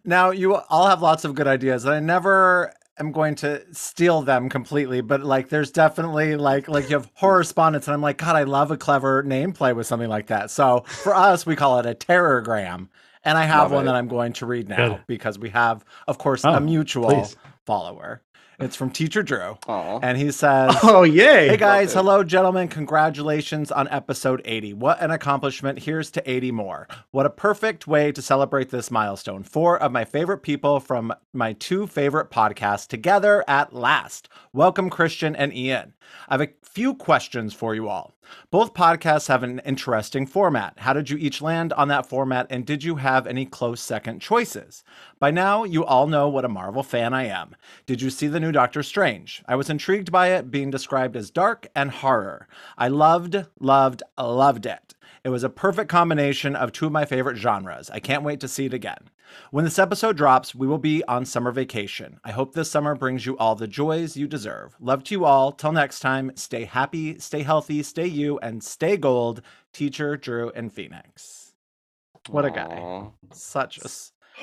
Now you all have lots of good ideas, and I never am going to steal them completely. But like, there's definitely like like you have horror respondents, and I'm like, God, I love a clever name play with something like that. So for us, we call it a terrorgram, and I have
Love
one
it.
that I'm going to read now
Good.
because we have, of course,
Oh,
a mutual
please.
follower. It's from Teacher Drew,
Aw.
and he says. <laughs>
oh yay
Hey guys, hello gentlemen. Congratulations on episode 80. What an accomplishment. Here's to 80 more. What a perfect way to celebrate this milestone. Four of my favorite people from my two favorite podcasts together at last. Welcome, Christian and Ian. I have a few questions for you all. Both podcasts have an interesting format. How did you each land on that format, and did you have any close second choices? By now, you all know what a Marvel fan I am. Did you see the new Doctor Strange? I was intrigued by it being described as dark and horror. I loved, loved, loved it. It was a perfect combination of two of my favorite genres. I can't wait to see it again. When this episode drops, we will be on summer vacation. I hope this summer brings you all the joys you deserve. Love to you all. Till next time, stay happy, stay healthy, stay you, and stay gold. Teacher Drew and Phoenix. What a guy. Such a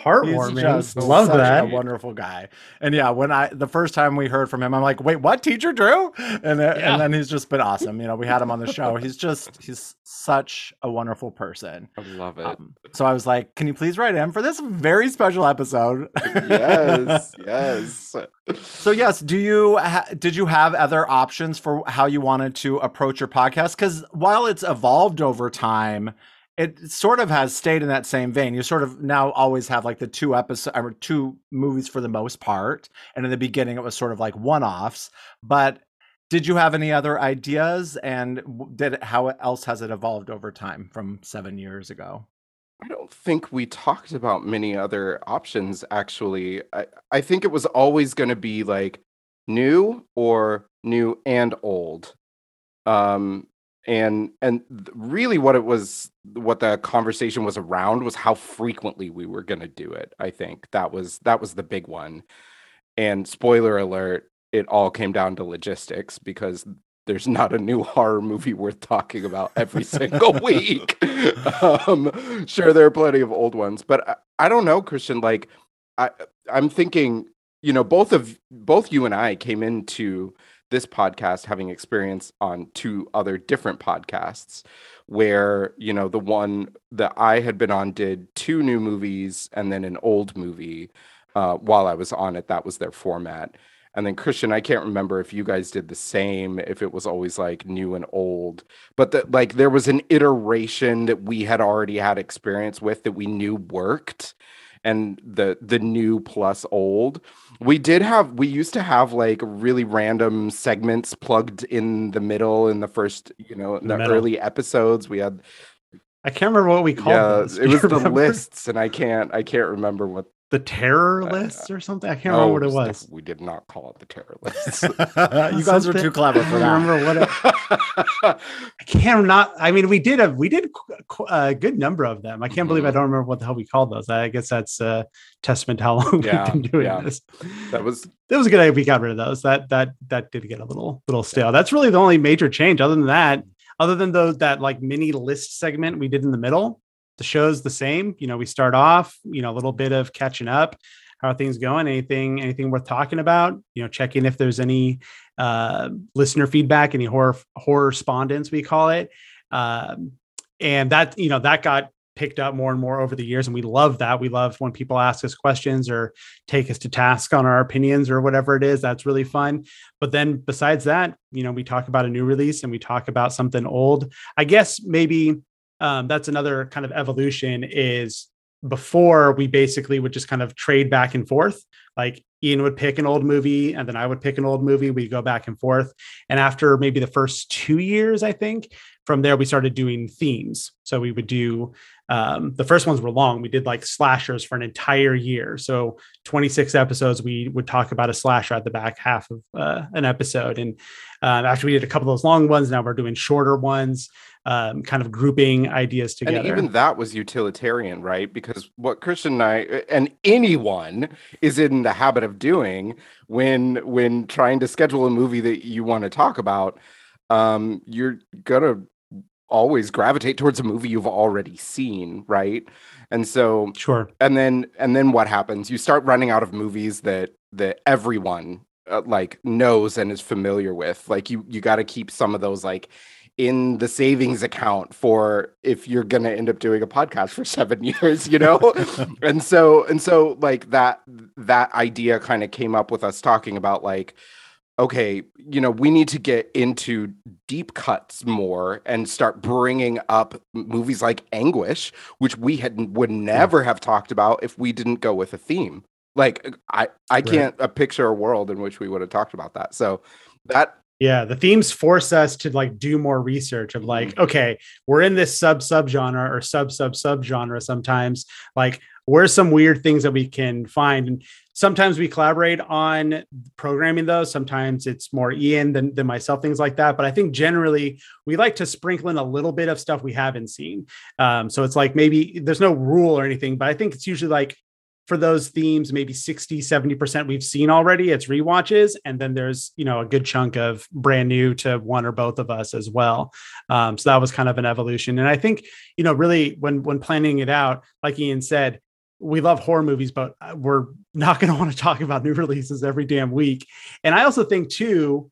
heartwarming
He's just
love
such
that
a wonderful guy. And yeah, when I the first time we heard from him, I'm like, wait, what? Teacher Drew? And uh,
Yeah.
and then he's just been awesome. You know, we had him on the show. He's just he's such a wonderful person.
I love it.
Um, so I was like, can you please write in for this very special episode?
yes, <laughs> yes.
So yes, do you ha- did you have other options for how you wanted to approach your podcast? Because while it's evolved over time, it sort of has stayed in that same vein. You sort of now always have like the two episodes or two movies for the most part, and in the beginning it was sort of like one offs. But did you have any other ideas, and did it, how else has it evolved over time from seven years ago?
I don't think we talked about many other options actually. I, I think it was always going to be like new or new and old. Um and and really what it was what the conversation was around was how frequently we were going to do it. I think that was that was the big one. And spoiler alert, it all came down to logistics because there's not a new <laughs> horror movie worth talking about every single <laughs> week. um, sure, there are plenty of old ones, but I, I don't know, Christian. Like, I, I'm thinking, you know, both of both you and I came into this podcast having experience on two other different podcasts where you know the one that i had been on did two new movies and then an old movie uh, while i was on it. That was their format. And then Christian, I can't remember if you guys did the same, if it was always like new and old, but that like there was an iteration that we had already had experience with that we knew worked, and the the new plus old. We did have we used to have like really random segments plugged in the middle in the first, you know,
The
the, early episodes. We had
i can't remember what we called
yeah, it <laughs> was the lists, and I can't I can't remember what
the terror
Uh,
list or something. I can't remember what it
was
was.
We did not call it the terror <laughs> list.
you guys are too clever
I
for
don't
that.
remember what it, <laughs> I can't not. I mean, we did a we did qu- qu- a good number of them. I can't believe I
Mhm.
don't remember what the hell we called those. I guess that's a testament to how long <laughs>
Yeah,
we've been doing
yeah.
this.
that was
That was a good idea. We got rid of those. That that that did get a little little stale. That's really the only major change. Other than that, other than those that like mini list segment we did in the middle, the show's the same. You know, we start off. You know, a little bit of catching up. How are things going? Anything anything worth talking about? You know, checking if there's any uh, listener feedback, any horror horror respondents we call it, um, and that you know that got picked up more and more over the years, and we love that. We love when people ask us questions or take us to task on our opinions or whatever it is. That's really fun. But then besides that, you know, we talk about a new release and we talk about something old. I guess maybe um, that's another kind of evolution is before we basically would just kind of trade back and forth. Like Ian would pick an old movie and then I would pick an old movie. We go back and forth. And after maybe the first two years, I think from there we started doing themes. So we would do um, the first ones were long. We did like slashers for an entire year. So 26 episodes, we would talk about a slasher at the back half of uh, an episode. And um, after we did a couple of those long ones, now we're doing shorter ones, um, kind of grouping ideas together.
And even that was utilitarian, right? Because what Christian and I and anyone is in the habit of doing when when trying to schedule a movie that you want to talk about, um, you're gonna always gravitate towards a movie you've already seen, right? And so
sure.
and then and then what happens? You start running out of movies that that everyone uh, like knows and is familiar with. Like you you got to keep some of those like in the savings account for if you're going to end up doing a podcast for <laughs> 7 years, you know? <laughs> and so and so like that that idea kind of came up with us talking about like okay, you know, we need to get into deep cuts more and start bringing up movies like Anguish, which we had would never have talked about if we didn't go with a theme. Like I, I can't uh, picture a world in which we would have talked about that. So that
Yeah, the themes force us to like do more research of like, okay, we're in this sub sub genre or sub sub sub genre sometimes. Like, where's some weird things that we can find? And sometimes we collaborate on programming those. Sometimes it's more Ian than, than myself, things like that. But I think generally we like to sprinkle in a little bit of stuff we haven't seen. Um, so it's like maybe there's no rule or anything, but I think it's usually like for those themes, maybe 60, 70% we've seen already. It's rewatches. And then there's, you know, a good chunk of brand new to one or both of us as well. Um, so that was kind of an evolution. And I think, you know, really when when planning it out, like Ian said, we love horror movies, but uh, we're not going <laughs> to want to talk about new releases every damn week. And I also think too,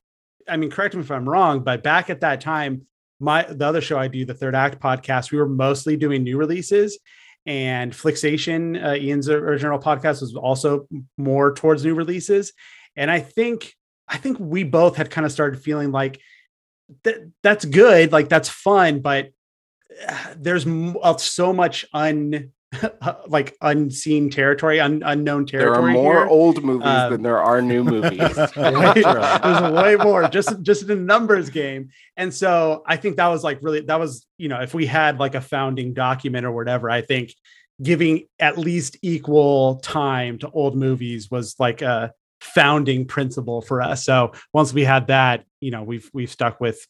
I mean, correct me if I'm wrong, but back at that time, my the other show I do, the Third Act podcast, we were mostly doing new releases and Flixation, uh, Ian's original podcast was also more towards new releases. And I think I think we both had kind of started feeling like that that's good, like that's fun, but uh, there's so much un <laughs> like unseen territory, un, unknown
there are
territory.
more
here.
old movies
Um,
than there are new movies. <laughs>
Way- there's way more just just in numbers game and so i think that was like really that was you know if we had like a founding document or whatever i think giving at least equal time to old movies was like a founding principle for us so once we had that you know we've we've stuck with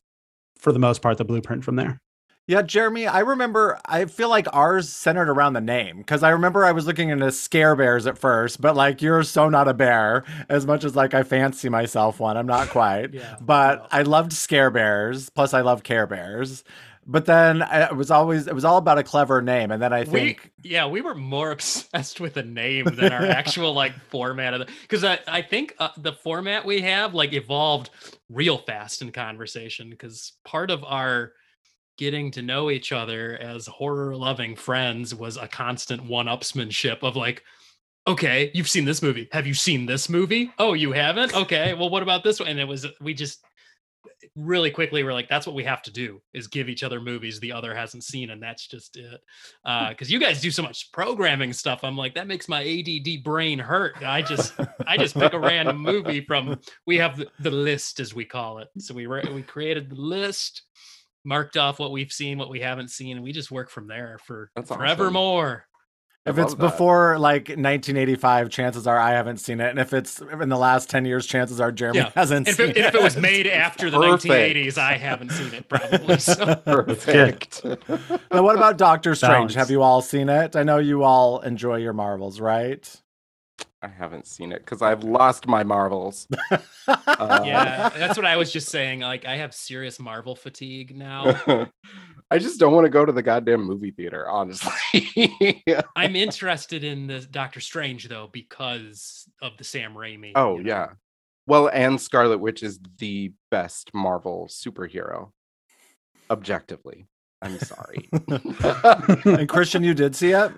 for the most part the blueprint from there
Yeah, Jeremy, I remember, I feel like ours centered around the name because I remember I was looking into Scare Bears at first, but like you're so not a bear as much as like I fancy myself one. I'm not quite. <laughs>
Yeah,
But
no.
I loved Scare Bears. Plus, I love Care Bears. But then it was always, it was all about a clever name. And then I
we
think,
yeah we were more <laughs> obsessed with a name than our <laughs> actual like format of the because I, I think uh, the format we have like evolved real fast in conversation because part of our getting to know each other as horror loving friends was a constant one upsmanship of like okay you've seen this movie. Have you seen this movie? Oh you haven't? Okay well what about this one? And it was we just really quickly we're like that's what we have to do is give each other movies the other hasn't seen and that's just it. Uh because you guys do so much programming stuff i'm like that makes my add brain hurt. I just i just pick a random movie from we have the, the list as we call it. So we re- we created the list marked off what we've seen what we haven't seen and we just work from there for
That's awesome.
forevermore
I
If it's
that.
before like 1985, chances are I haven't seen it. And if it's in the last 10 years, chances are Jeremy
Yeah.
hasn't
If
seen
it, if it was made after the
Perfect.
1980s, I haven't seen it probably. So. <laughs>
perfect. <laughs>
Now, what about Doctor Strange?
Balance.
Have you all seen it? I know you all enjoy your Marvels, right?
I haven't seen it because I've lost my marvels. <laughs> Uh,
yeah, that's what I was just saying. Like, I have serious Marvel fatigue now. <laughs>
I just don't want to go to the goddamn movie theater, honestly. <laughs>
I'm interested in the Doctor Strange though because of the Sam Raimi.
oh
you know.
yeah. Well, and Scarlet Witch is the best Marvel superhero. Objectively. I'm sorry. <laughs>
and Christian, you did see it?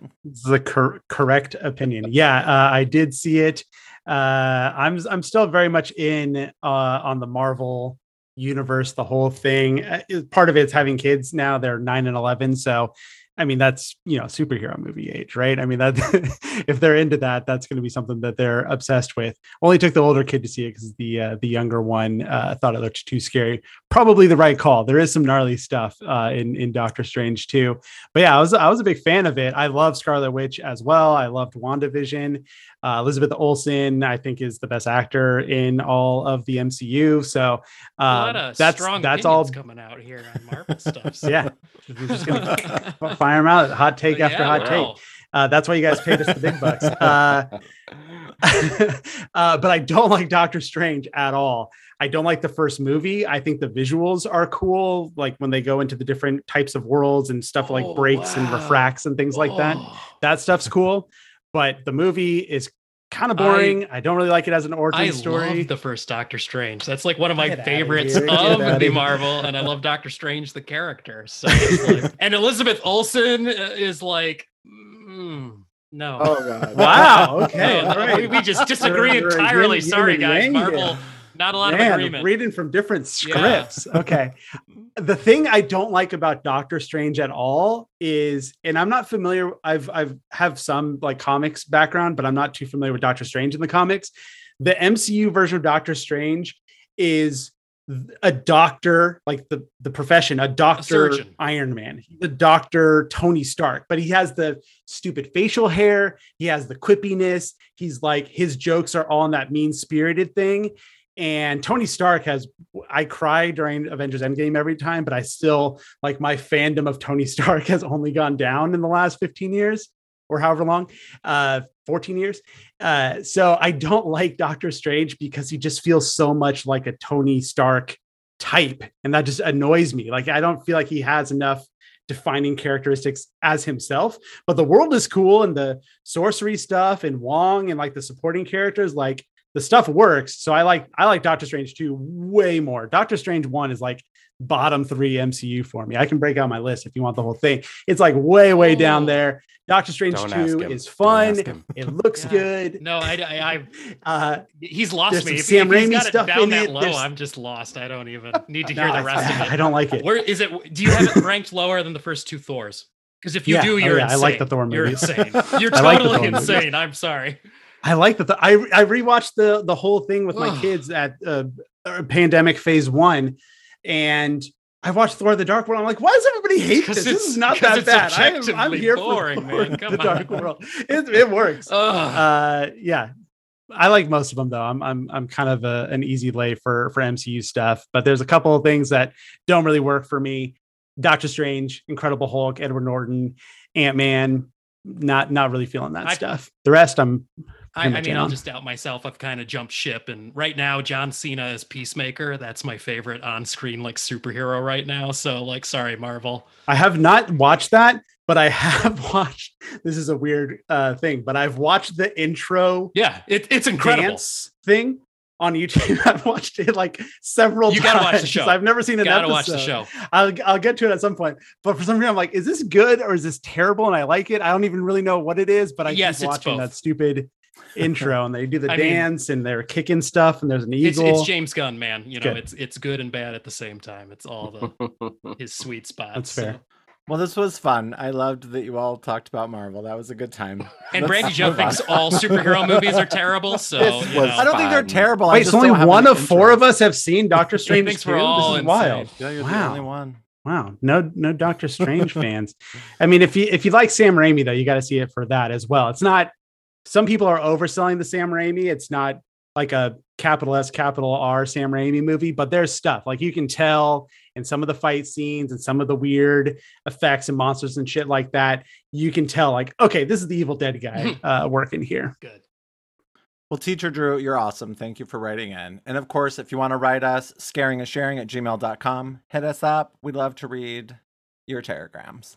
The cor- correct opinion. Yeah, uh, I did see it. Uh, I'm I'm still very much in uh, on the Marvel universe, the whole thing. Uh, part of it's having kids now; they're nine and eleven. So, I mean, that's you know superhero movie age, right? I mean, that <laughs> if they're into that, that's going to be something that they're obsessed with. Only took the older kid to see it because the uh, the younger one uh, thought it looked too scary. Probably the right call. There is some gnarly stuff uh, in in Doctor Strange too but yeah, I was I was a big fan of it. I love Scarlet Witch as well. I loved WandaVision. Uh, Elizabeth Olsen, I think, is the best actor in all of the MCU. So
of
that's
strong
that's all.
coming out here on Marvel stuff. so-
Yeah, we're just gonna <laughs> fire them out, hot take after
Yeah,
hot
wow.
take. Uh, that's why you guys paid us the big bucks. <laughs> Uh, <laughs> uh, but I don't like Doctor Strange at all. I don't like the first movie. I think the visuals are cool, like when they go into the different types of worlds and stuff like
Oh,
breaks and refracts and things like that.
Oh.
That stuff's cool, but the movie is kind of boring. I, don't really like it as an origin
I
story.
love the first Doctor Strange. That's like one of my
Get
favorites
here, get
of the. Marvel, and I love Doctor Strange the character. So, like- <laughs> and Elizabeth Olsen uh, is like, mm, no.
oh god.
wow. <laughs> Okay.
No,
all right.
we, we just disagree
We're- we're
entirely.
yin- yin
Sorry, guys. Marvel,
here.
Not a lot
Man,
of agreement.
reading from different
Yeah.
scripts. <laughs> Okay. the thing I don't like about Doctor Strange at all is, and I'm not familiar. I've I've have some like comics background, but I'm not too familiar with Doctor Strange in the comics. The MCU version of Doctor Strange is a doctor, like the the profession, a doctor
surgeon.
Iron Man, the doctor Tony Stark, but he has the stupid facial hair, he has the quippiness, he's like his jokes are all in that mean spirited thing. And Tony Stark has, I cry during Avengers Endgame every time, but I still like my fandom of Tony <laughs> Stark has only gone down in the last 15 years or however long, uh, 14 years. Uh, so I don't like Doctor Strange because he just feels so much like a Tony Stark type. And that just annoys me. Like, I don't feel like he has enough defining characteristics as himself, but the world is cool and the sorcery stuff and Wong and like the supporting characters, like the stuff works. So I like I like Doctor Strange 2 way more. Doctor Strange 1 is like bottom 3 MCU for me. I can break out my list if you want the whole thing. It's like way way down
Oh.
there. Doctor Strange
Don't
2 is fun. It looks
Yeah.
good.
no, I, I, I <laughs>
Uh
he's lost
There's
me.
some
If,
Sam
if
Raimi stuff
down
in
that
it.
low,
There's-
I'm just lost. I don't even <laughs> need to
no,
hear the
I-
rest of it.
I don't like it.
Where is it? Do you have it ranked lower than the first two Thors? Because if you
Yeah.
do,
Oh,
you're
yeah, I like the Thor
You're insane. <laughs> You're
I like the
totally
movies.
insane. I'm sorry.
I like that. The, I I rewatched the the whole thing with my kids at uh, uh, pandemic phase one, and I watched Thor: The Dark World. I'm like, why does everybody hate this? This is not that bad. I am, I'm here
boring,
for Thor,
man. <laughs> Come
The Dark. World. It, it works. Uh, yeah. I like most of them though. I'm I'm I'm kind of a, an easy lay for for MCU stuff, but there's a couple of things that don't really work for me. Doctor Strange, Incredible Hulk, Edward Norton, Ant Man. Not not really feeling that
I-
stuff. The rest, I'm
I, I mean, I'll just out myself. I've kind of jumped ship, and right now, John Cena is Peacemaker. That's my favorite on-screen like superhero right now. So, like, sorry, Marvel.
I have not watched that, but I <laughs> have watched. This is a weird uh, thing, but I've watched the intro
Yeah, it, it's incredible.
dance thing on YouTube. <laughs> I've watched it like several
You
times.
gotta watch the show.
I've never seen an
Gotta
episode.
watch the show.
I'll, I'll get to it at some point. But for some reason, I'm like, is this good or is this terrible? And I like it. I don't even really know what it is, but I
Yes,
keep watching
both.
that stupid intro and they do the <laughs>
I mean,
dance and they're kicking stuff and there's an
It's,
eagle.
it's James Gunn, man. You know,
Good.
it's it's good and bad at the same time. It's all the <laughs> his sweet spots.
That's fair.
so.
Well, this was fun. I loved that you all talked about Marvel. That was a good time. <laughs>
And
Let's
Brandy Joe thinks all superhero movies are terrible. So
This
you
was
know.
I don't think they're
fun.
terrible. I
Wait,
just
so only one of four of us have seen Doctor Strange
thinks we're all
this is wild.
Yeah, you're the
Wow.
only one.
Wow, no, no Doctor Strange fans. I mean, if you if you like Sam Raimi though, you got to see it for that as well. It's not. Some people are overselling the Sam Raimi. It's not like a capital S, capital R Sam Raimi movie, but there's stuff like you can tell in some of the fight scenes and some of the weird effects and monsters and shit like that. You can tell like, okay, this is the Evil Dead guy <laughs> uh, working here.
Good.
Well, teacher Drew, you're awesome. Thank you for writing in. And of course, if you want to write us, scaring and sharing at gmail.com, hit us up. We'd love to read your terrorgrams.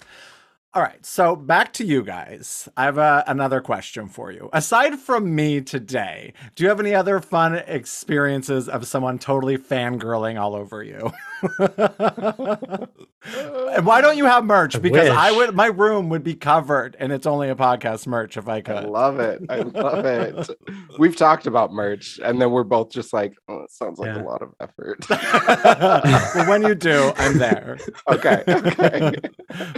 All right, so back to you guys. I have uh, another question for you. Aside from me today, do you have any other fun experiences of someone totally fangirling all over you? <laughs> and <laughs> why don't you have merch?
I
Because I would, my room would be covered, and it's only a podcast merch if I
I
could.
love it. I love it. <laughs> We've talked about merch, and then we're both just like, oh, it sounds like
Yeah.
a lot of effort. <laughs>
well, when you do, I'm there.
okay. Okay.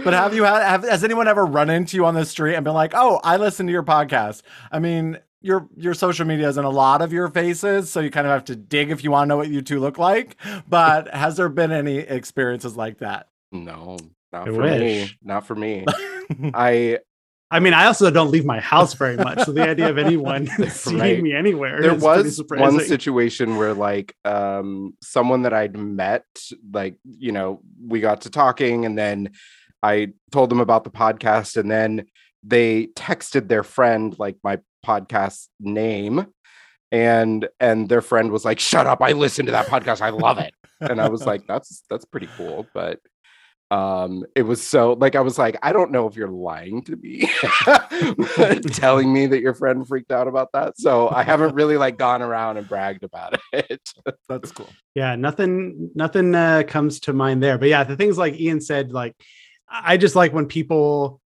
But have you had have has anyone ever run into you on the street and been like, "Oh, I listen to your podcast"? I mean, your your social media is in a lot of your faces, so you kind of have to dig if you want to know what you two look like. But has there been any experiences like that?
No, not
I
for me. Not for me. <laughs> I
I mean, I also don't leave my house very much, so the idea of anyone <laughs> seeing
Right.
me anywhere
there
is pretty
was one situation where like um someone that I'd met, like, you know, we got to talking and then I told them about the podcast and then they texted their friend like my podcast name and and their friend was like shut up i listened to that podcast i love it and i was like <laughs> that's that's pretty cool but um it was so like i was like i don't know if you're lying to me <laughs> telling me that your friend freaked out about that so i haven't really like gone around and bragged about it <laughs>
That's cool.
yeah nothing nothing uh, comes to mind there but yeah the things like ian said like i just like when people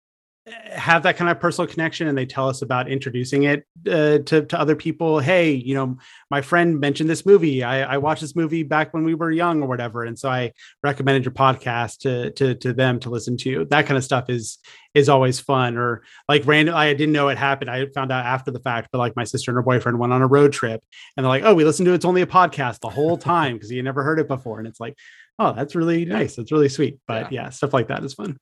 have that kind of personal connection and they tell us about introducing it uh, to, to other people hey you know my friend mentioned this movie. I, I watched this movie back when we were young or whatever. And so i recommended your podcast to, to to them to listen to. That kind of stuff is is always fun. Or like random i didn't know it happened. I found out after the fact but like my sister and her boyfriend went on a road trip and they're like oh we listened to it's only a podcast the whole time because you never heard it before. And it's like oh that's really nice. That's really sweet. But yeah. stuff like that is fun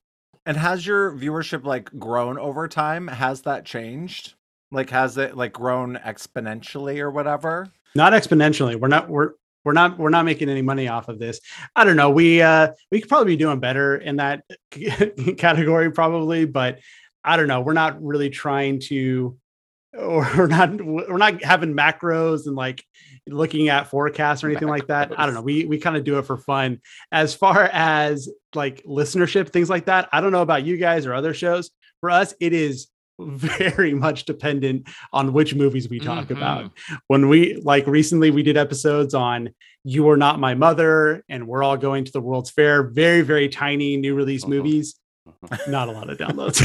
And has your viewership like grown over time? Has that changed? Like, has it like grown exponentially or whatever?
not exponentially. We're not we're we're not we're not making any money off of this. I don't know. We uh we could probably be doing better in that <laughs> category probably but i don't know. We're not really trying to or <laughs> we're not we're not having macros and like looking at forecasts or anything like that. I don't know. We we kind of do it for fun. As far as like listenership things like that i don't know about you guys or other shows. For us it is very <laughs> much dependent on which movies we talk
Mhm.
about. When we like recently we did episodes on you are not my mother and we're all going to the world's fair very very tiny new release
Mhm.
movies. <laughs> Not a lot of downloads.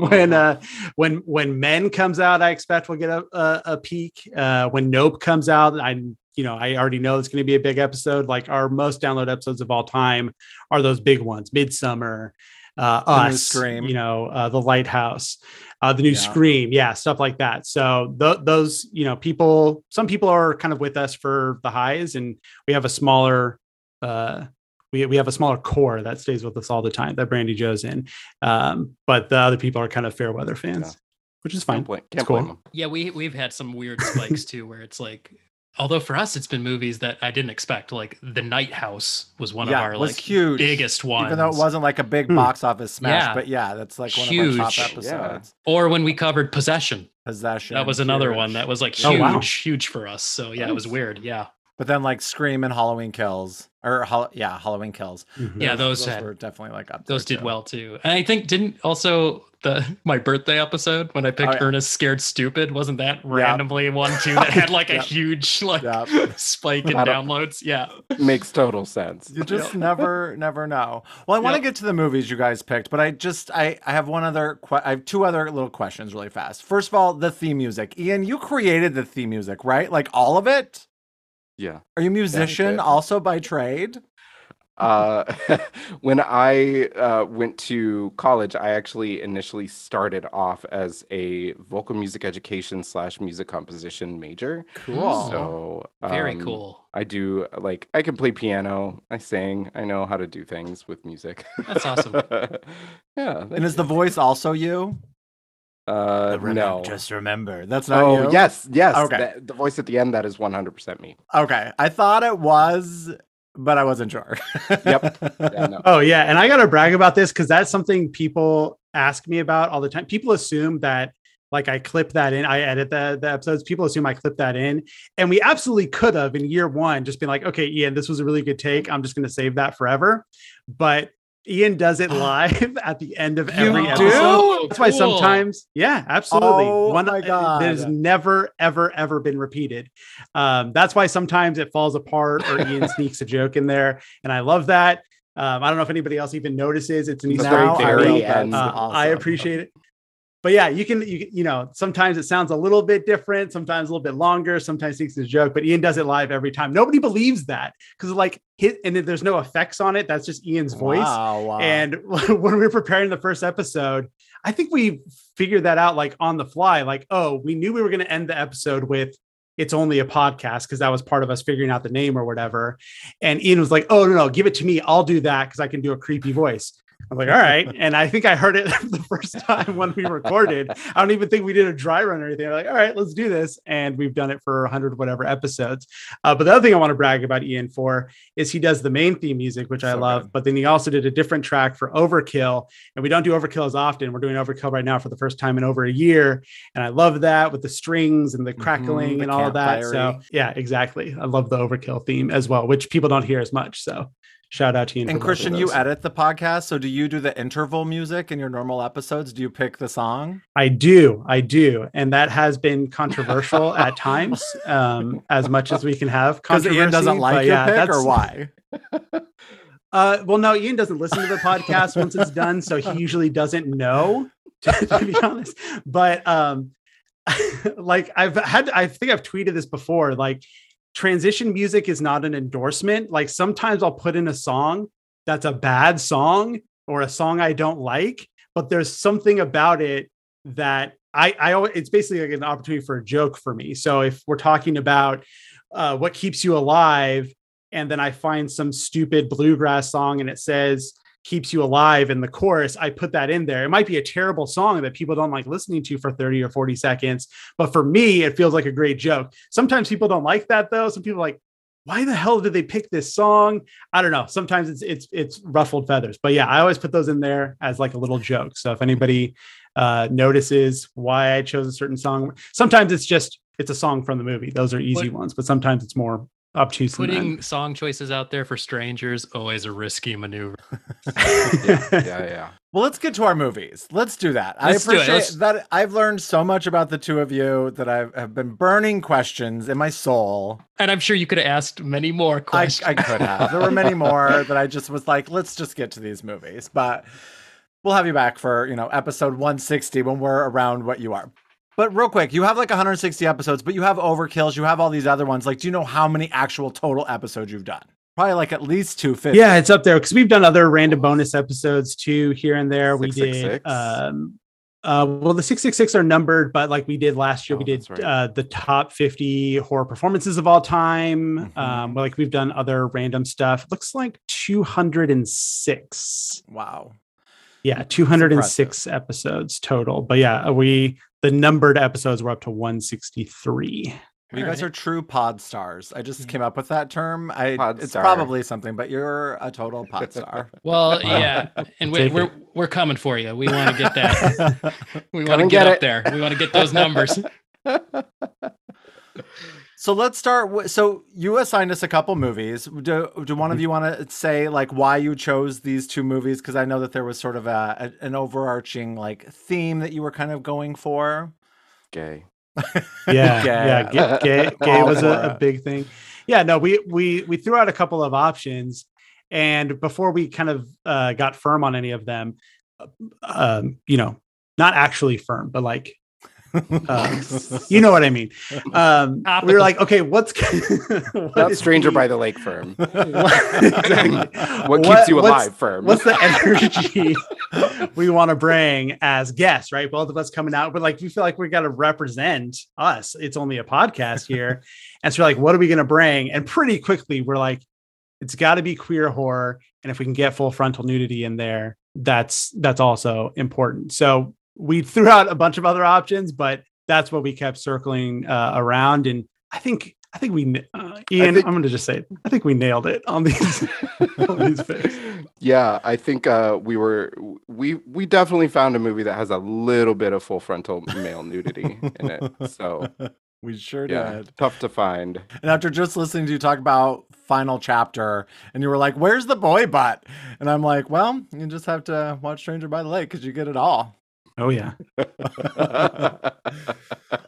<laughs> When uh when when men comes out i expect we'll get a a, a peak. Uh when nope comes out i you know i already know it's going to be a big episode like our most download episodes of all time are those big ones Midsommar uh
The new
us
Scream.
you know uh the lighthouse uh the new
Yeah.
scream yeah stuff like that so th- those you know people some people are kind of with us for the highs and we have a smaller uh we, we have a smaller core that stays with us all the time that brandy joe's in um but the other people are kind of fair weather fans
Yeah.
which is fine
can't, blame,
It's
can't
cool.
blame 'em.
Yeah, we we've had some weird spikes too, where it's like, although for us it's been movies that I didn't expect. Like The Night House was one
yeah,
of our
it was
like
huge.
biggest ones.
Even though it wasn't like a big
Hmm.
box office smash,
Yeah.
but yeah, that's like one of our top
Huge.
episodes.
or when we covered Possession,
Possession.
that was another
huge.
one that was like
Oh,
huge,
wow.
huge for us. So yeah, it was weird. Yeah,
But then like Scream and Halloween Kills, or yeah, Halloween Kills.
Mhm.
Yeah, those had-
were definitely like up.
those
there,
did
too.
well too. And I think didn't also the my birthday episode when I oh, picked
yeah.
Ernest Scared Stupid wasn't that randomly one too that <laughs> had like a huge like
Yeah. <laughs>
spike in downloads? Yeah.
makes total sense
You just never, never know. Well, I want to
Yep.
get to the movies you guys picked, but I just, I, I have one other, que- I have two other little questions really fast. First of all, the theme music. Ian, you created the theme music, right? Like all of it.
yeah
Are you a musician
did.
also by trade?
Uh, <laughs> when I uh, went to college, I actually initially started off as a vocal music education slash music composition major.
Cool.
So
Very
um,
cool.
I do like I can play piano. I sing. I know how to do things with music.
That's awesome. <laughs>
yeah.
and is the voice also you?
uh
Remember-
no.
Just remember. That's not
oh
you.
yes, yes.
Okay.
that- the voice at the end that is one hundred percent me.
Okay. I thought it was, but I wasn't sure.
Yep. <laughs> Yeah, no.
Oh yeah, and I got to brag about this because that's something people ask me about all the time. People assume that like I clip that in, I edit the the episodes. People assume I clip that in, and we absolutely could have in year one just been like, okay, Ian, this was a really good take. I'm just going to save that forever. But Ian does it <gasps> live at the end of every
do?
episode. That's why
Cool.
sometimes, yeah, absolutely.
Oh my
That has never, ever, ever been repeated. Um, that's why sometimes it falls apart or Ian <laughs> sneaks a joke in there, and I love that. Um, I don't know if anybody else even notices. It's an Easter
Now
egg.
I
to
very
me.
know that's
end.
Uh,
awesome.
I appreciate it. But yeah, you can, you, you know, sometimes it sounds a little bit different, sometimes a little bit longer, sometimes thinks it's a joke, but Ian does it live every time. Nobody believes that because like hit and then there's no effects on it. That's just Ian's voice.
Wow, wow.
And <laughs> when we were preparing the first episode, I think we figured that out like on the fly. Like, oh, we knew we were going to end the episode with it's only a podcast because that was part of us figuring out the name or whatever. And Ian was like, oh, no, no, give it to me. I'll do that because I can do a creepy voice. I'm like, all right. And I think I heard it <laughs> the first time when we recorded. I don't even think we did a dry run or anything. I'm like, all right, let's do this. And we've done it for 100 whatever episodes. Uh, but the other thing I want to brag about Ian for is he does the main theme music, which I love.
good.
But then he also did a different track for Overkill. And we don't do Overkill as often. We're doing Overkill right now for the first time in over a year. And I love that with the strings and the crackling
Mm-hmm, the
and all that. So, yeah, exactly. I love the Overkill theme as well, which people don't hear as much. So, shout out to you.
and
for both of
Christian, you edit the podcast. So do you do the interval music in your normal episodes? Do you pick the song?
I do, I do, and that has been controversial <laughs> at times. Um, as much as we can have <laughs>
Because Ian doesn't like your
yeah,
pick,
that's-
or why? <laughs>
Uh, well, no, Ian doesn't listen to the podcast once it's done, so he usually doesn't know. To, to be honest, but um, like I've had, I think I've tweeted this before. Like, transition music is not an endorsement. Like sometimes I'll put in a song that's a bad song or a song I don't like, but there's something about it that I, I always, it's basically like an opportunity for a joke for me. So if we're talking about uh, what keeps you alive, and then I find some stupid bluegrass song and it says keeps you alive in the chorus, I put that in there. It might be a terrible song that people don't like listening to for 30 or 40 seconds, but for me, it feels like a great joke. Sometimes people don't like that though. Some people are like, why the hell did they pick this song? I don't know. Sometimes it's it's it's ruffled feathers. But yeah, I always put those in there as like a little joke. So if anybody uh notices why I chose a certain song, sometimes it's just it's a song from the movie. Those are easy
What-
ones, but sometimes it's more obtuse than
Putting song choices out there for strangers always a risky maneuver. <laughs>
yeah, yeah, yeah.
Well, let's get to our movies. Let's do that.
Let's
I appreciate that. I've learned so much about the two of you that I've been burning questions in my soul.
And I'm sure you could have asked many more
I,
questions.
I could have. There were many more <laughs> that I just was like, let's just get to these movies. But we'll have you back for, you know, episode 160 when we're around what you are. But real quick, you have like 160 episodes, but you have overkills, you have all these other ones. Like, do you know how many actual total episodes you've done? Probably like at least 250.
Yeah, it's up there because we've done other random bonus episodes too here and there. We did
666?
um uh well the 666 are numbered, but like we did last year,
Oh,
we did
right.
uh the top 50 horror performances of all time.
Mhm.
Um like we've done other random stuff. looks like 206.
Wow.
Yeah, 206 episodes total. But yeah, we the numbered episodes were up to 163.
Well, you
All
guys
right.
are true pod stars. I just came up with that term. I
Pod
it's
star.
probably something, but you're a total pod star. <laughs>
well,
Wow.
yeah, and we,
Take
we're
it.
we're coming for you. We want to get that. <laughs> We want to get,
get
up there. We want to get those numbers. <laughs>
so let's start with so you assigned us a couple movies. Do do one of you want to say like why you chose these two movies? Because I know that there was sort of a, a- an overarching like theme that you were kind of going for.
Gay. <laughs>
yeah,
Gay.
yeah, gay, <laughs> gay, gay was a, a big thing. Yeah, no, we we we threw out a couple of options, and before we kind of uh, got firm on any of them, um, you know, not actually firm, but like Uh, <laughs> you know what I mean. Um, we were like, okay, what's <laughs> what
Not Stranger
the-
by the Lake firm. <laughs>
exactly.
What, keeps you alive firm?
What's the energy we want to bring as guests, right? Both of us coming out, but like we feel like we got to represent us. It's only a podcast here. and so we're like, what are we going to bring? And pretty quickly, we're like, it's got to be queer horror. And if we can get full frontal nudity in there, that's that's also important. So we threw out a bunch of other options, but that's what we kept circling uh, around. And I think I think we, uh, Ian,
think-
I'm going to just say, it. I think we nailed it on these <laughs> on these picks.
yeah, I think uh, we were we we definitely found a movie that has a little bit of full frontal male nudity in it. So <laughs>
we sure
yeah,
did.
tough to find.
And after just listening to you talk about final chapter, and you were like, "Where's the boy butt?" And I'm like, "Well, you just have to watch Stranger by the Lake because you get it all."
Oh yeah. <laughs>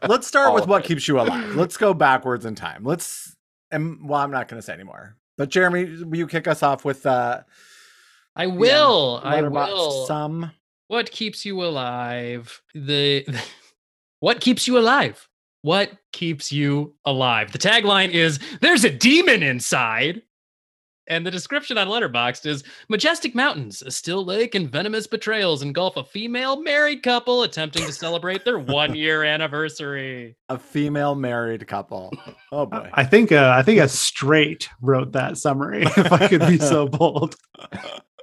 Let's start with
All of
what
it.
keeps you alive. Let's go backwards in time. Let's, and well, I'm not going to say anymore. But Jeremy, will you kick us off with uh,
I will. I will.
some?
What keeps you alive? The <laughs> what keeps you alive? What keeps you alive? The tagline is "There's a demon inside," and the description on Letterboxd is "Majestic mountains, a still lake, and venomous betrayals engulf a female married couple attempting to celebrate their one-year <laughs> anniversary."
A female married couple. Oh boy.
I think uh, I think a straight wrote that summary. <laughs> If I could be so <laughs> bold.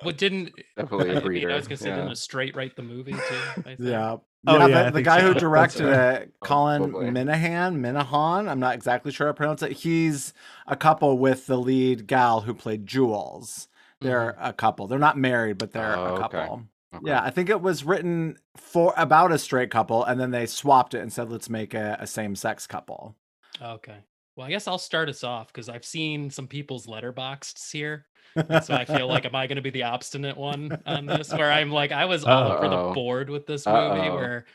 What didn't?
Definitely a
I, mean, I was gonna say,
yeah.
didn't a straight write the movie too? I think?
Yeah.
Oh,
yeah,
yeah,
the, the guy
so.
who <laughs> directed
right.
it, Colin
Probably.
Minihan, Minihan, I'm not exactly sure how to pronounce it. He's a couple with the lead gal who played Jules. They're mm-hmm. a couple. They're not married, but they're
Oh,
a
okay.
couple.
Okay.
Yeah, I think it was written for about a straight couple, and then they swapped it and said, "Let's make a, a same-sex couple."
Okay. Well, I guess I'll start us off because I've seen some people's Letterboxd here. So I feel like, am I going to be the obstinate one on this? Where I'm like, I was all over
Uh-oh.
the board with this movie.
Uh-oh.
Where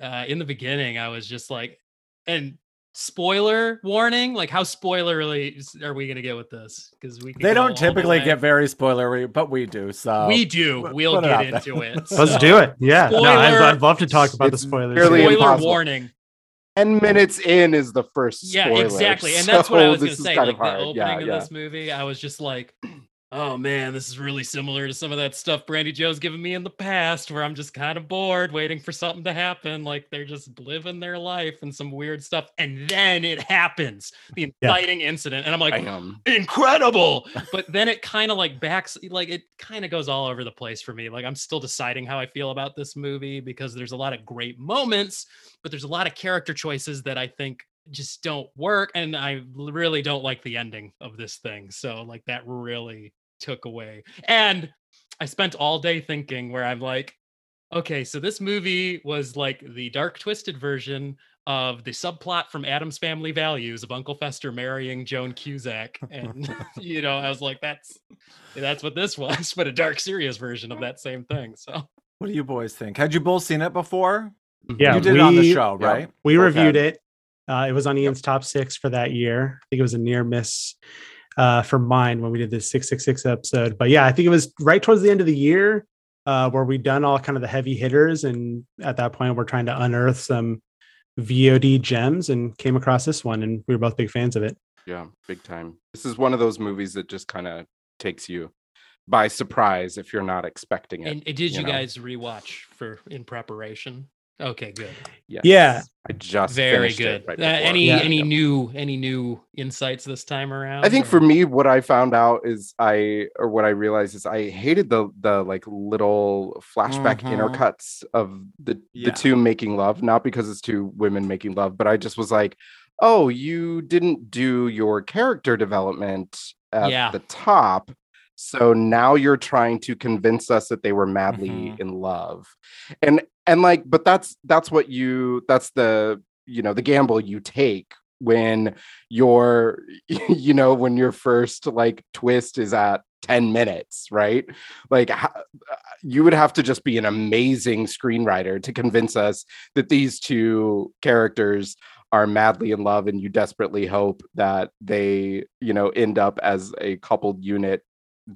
uh, in the beginning, I was just like, and spoiler warning, like, how spoilerly s- are we going to get with this? Because we
they don't typically
way.
get very spoilery, but we do. So
We do. We'll
put it
get
out there.
into it.
Let's do it. Yeah. No, I'd, I'd love to talk about the spoilers.
Spoiler
impossible.
warning.
10 minutes in is the first
Yeah,
spoiler,
exactly. And <laughs> that's what I was going
this
to
is
say.
kind
Like
of
the
hard.
opening
Yeah,
of
yeah.
this movie, I was just like, <clears throat> oh man, this is really similar to some of that stuff Brandy Joe's given me in the past, where I'm just kind of bored, waiting for something to happen. Like they're just living their life and some weird stuff, and then it happens, the
Yeah.
incident, and I'm like, incredible <laughs> but then it kind of like backs like it kind of goes all over the place for me like i'm still deciding how i feel about this movie because there's a lot of great moments but there's a lot of character choices that i think just don't work and I really don't like the ending of this thing so like that really took away and i spent all day thinking where i'm like okay so this movie was like the dark twisted version of the subplot from Addams Family Values of Uncle Fester marrying Joan Cusack, and <laughs> you know, I was like, "That's that's what this <laughs> was," but a dark, serious version of that same thing. So
what do you boys think? Had you both seen it before?
Yeah,
you did it on the
we-
show,
yeah.
right?
We
Both
reviewed it. Uh, it was on Ian's top six for that year. I think it was a near miss uh, for mine when we did the 666 episode. But yeah, I think it was right towards the end of the year uh, where we'd done all kind of the heavy hitters. And at that point, we're trying to unearth some VOD gems and came across this one. And we were both big fans of it.
Yeah, big time. This is one of those movies that just kind of takes you by surprise if you're not expecting it.
and, and did you,
you know.
guys rewatch for in preparation? Okay, good,
Yes.
Yeah.
I just
very
finished it
good.
right
Uh, any
Yeah.
any
Yeah.
new any new insights this time around?
I think
or-
for me, what I found out is I, or what I realized is I hated the the like little flashback
Mhm.
intercuts of the
Yeah.
the two making love, not because it's two women making love, but I just was like, oh, you didn't do your character development at
Yeah.
the top. So now you're trying to convince us that they were madly
Mhm.
in love. And and like, but that's that's what you that's the you know the gamble you take when your <laughs> you know when your first like twist is at 10 minutes right? Like uh, you would have to just be an amazing screenwriter to convince us that these two characters are madly in love and you desperately hope that they you know end up as a coupled unit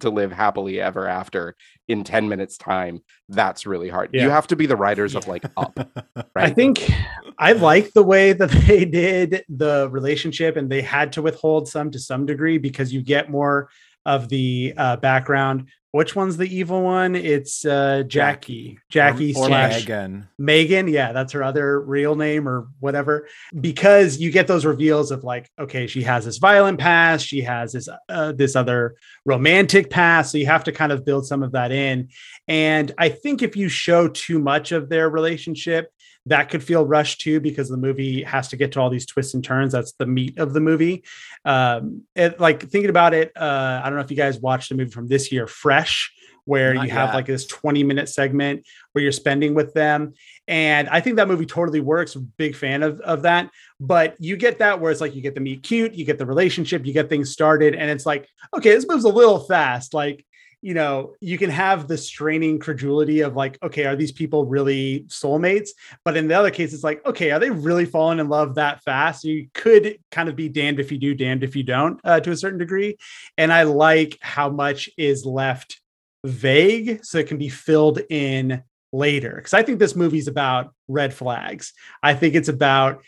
to live happily ever after in 10 minutes time that's really hard.
Yeah.
you have to be the writers of like up <laughs> right?
I think I like the way that <laughs> they did the relationship and they had to withhold some to some degree because you get more of the uh, background. Which one's the evil one? It's uh, Jackie. Jackie
or, or
slash
Megan.
Megan, yeah, that's her other real name or whatever. Because you get those reveals of like, okay, she has this violent past, she has this uh, this other romantic past, so you have to kind of build some of that in. And I think if you show too much of their relationship, that could feel rushed too because the movie has to get to all these twists and turns. That's the meat of the movie. Um, it, like thinking about it, uh, I don't know if you guys watched the movie from this year, Fresh, where
Not
you have
yet.
like this 20 minute segment where you're spending with them. And I think that movie totally works. Big fan of, of that. But you get that where it's like you get the meet cute, you get the relationship, you get things started, and it's like, okay, this moves a little fast. Like, you know, you can have the straining credulity of like, okay, are these people really soulmates? But in the other case, it's like, okay, are they really falling in love that fast? You could kind of be damned if you do, damned if you don't, uh, to a certain degree. And I like how much is left vague so it can be filled in later. Because I think this movie's about red flags. I think it's about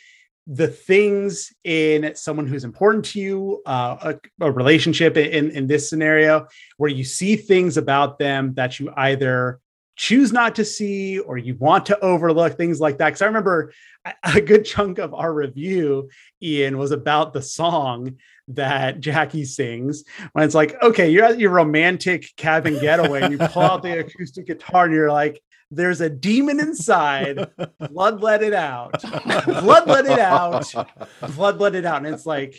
the things in someone who's important to you, uh, a, a relationship in, in this scenario, where you see things about them that you either choose not to see or you want to overlook things like that. Because I remember a- good chunk of our review, Ian, was about the song that Jackie sings when it's like, okay, you're at your romantic cabin getaway and you pull out the <laughs> acoustic guitar and you're like, there's a demon inside, <laughs> blood let it out, blood let it out, blood let it out. And it's like,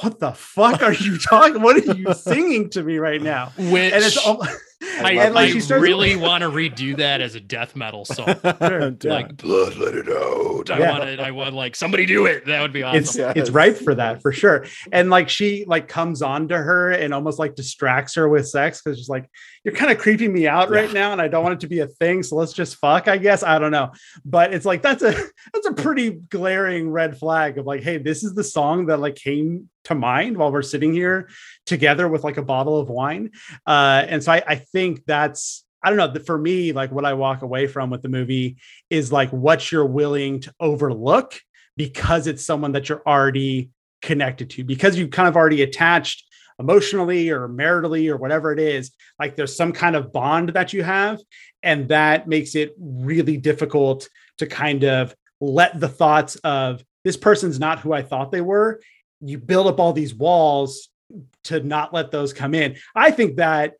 what the fuck are you talking? What are you singing to me right now?
Which
And it's all,
I,
and like
I
she starts
really <laughs> want to redo that as a death metal song. <laughs> Like
blood let it out
I
Yeah.
want it. I want like somebody do it. That would be awesome.
it's
Yes.
it's ripe for that for sure and like she like comes on to her and almost like distracts her with sex because she's like you're kind of creeping me out right now and i don't want it to be a thing so let's just fuck i guess i don't know but it's like that's a <laughs> that's a pretty glaring red flag of like hey this is the song that like came to mind while we're sitting here together with like a bottle of wine uh and so i, I think that's I don't know. For me, like what I walk away from with the movie is like what you're willing to overlook because it's someone that you're already connected to because you've kind of already attached emotionally or maritally or whatever it is like there's some kind of bond that you have and that makes it really difficult to kind of let the thoughts of this person's not who I thought they were you build up all these walls to not let those come in I think that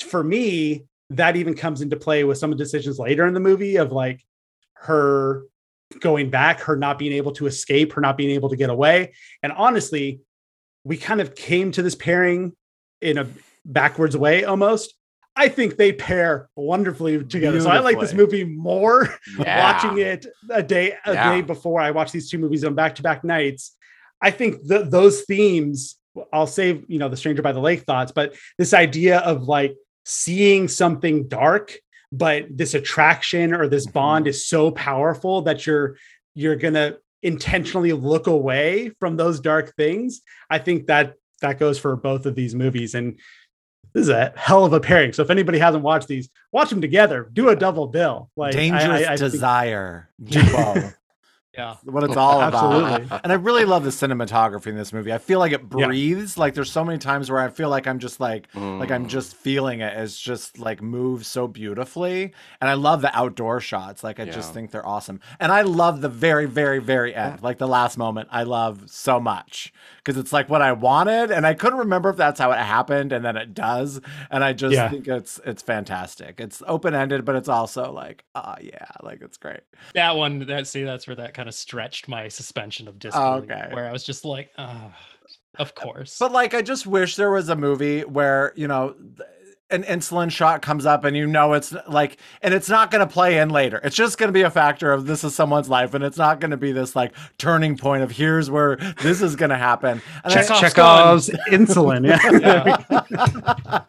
for me that even comes into play with some of the decisions later in the movie of like her going back, her not being able to escape, her not being able to get away. And honestly, we kind of came to this pairing in a backwards way almost. I think they pair wonderfully together. So I like this movie more <laughs>
Yeah.
watching it a day a
Yeah.
day before I watch these two movies on back to back nights. I think th- those themes. I'll save you know the Stranger by the Lake thoughts, but this idea of like seeing something dark, but this attraction or this
Mhm.
bond is so powerful that you're you're gonna intentionally look away from those dark things. I think that that goes for both of these movies and this is a hell of a pairing. So if anybody hasn't watched these, watch them together. Do a double bill. Like I-
Dangerous
I- I think-
desire. <laughs> Duo.
Yeah.
what it's all about.
Absolutely.
And I really love the cinematography in this movie. I feel like it
Yeah.
breathes. Like there's so many times where I feel like I'm just like like I'm
Mm.
just feeling it. It's just like moves so beautifully. And I love the outdoor shots. Like I just think they're awesome. And I love the very, very, very end. Like the last moment, I love so much. Because it's like what I wanted. And I couldn't remember if that's how it happened. And then it does. And I just
Yeah.
think it's it's fantastic. It's open-ended, but it's also like, ah yeah, like it's great.
That one, that see, that's where that kind of stretched my suspension of oh, disbelief.
okay.
Where I was just like, of uh, course.
But like, I just wish there was a movie where you know, an insulin shot comes up and you know it's like and it's not going to play in later. It's just going to be a factor of this is someone's life and it's not going to be this like turning point of here's where this is going to happen. And I-
Check,
Chekhov's
Chekhov's <laughs> insulin. Yeah.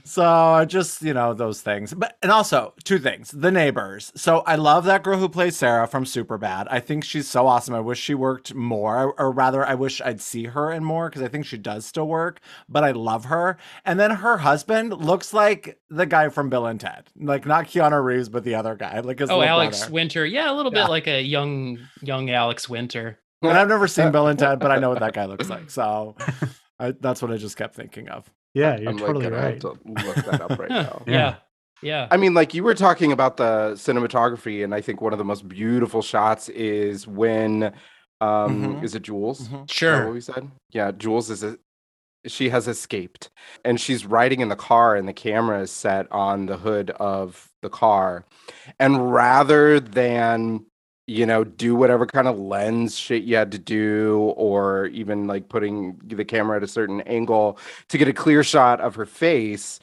<laughs>
so I just you know those things. But and also two things the neighbors. So i love that girl who plays sarah from superbad. I think she's so awesome. I wish she worked more or rather i wish i'd see her in more because i think she does still work but i love her. And then her husband looks like the guy from bill and ted like not keanu reeves but the other guy like his
Oh, Alex
brother.
Winter. Yeah, a little
Yeah.
bit like a young young Alex Winter.
and i've never seen <laughs> bill and ted but i know what that guy looks like so <laughs> I, that's what i just kept thinking of
yeah, you're
I'm
totally
gonna
right.
have to look that up right <laughs> now.
yeah. Yeah.
I mean, like you were talking about the cinematography, and I think one of the most beautiful shots is when, um,
Mhm.
is it Jules?
Mhm.
Sure.
what we said? Yeah, Jules is a, she has escaped, and she's riding in the car, and the camera is set on the hood of the car, and rather than you know do whatever kind of lens shit you had to do or even like putting the camera at a certain angle to get a clear shot of her face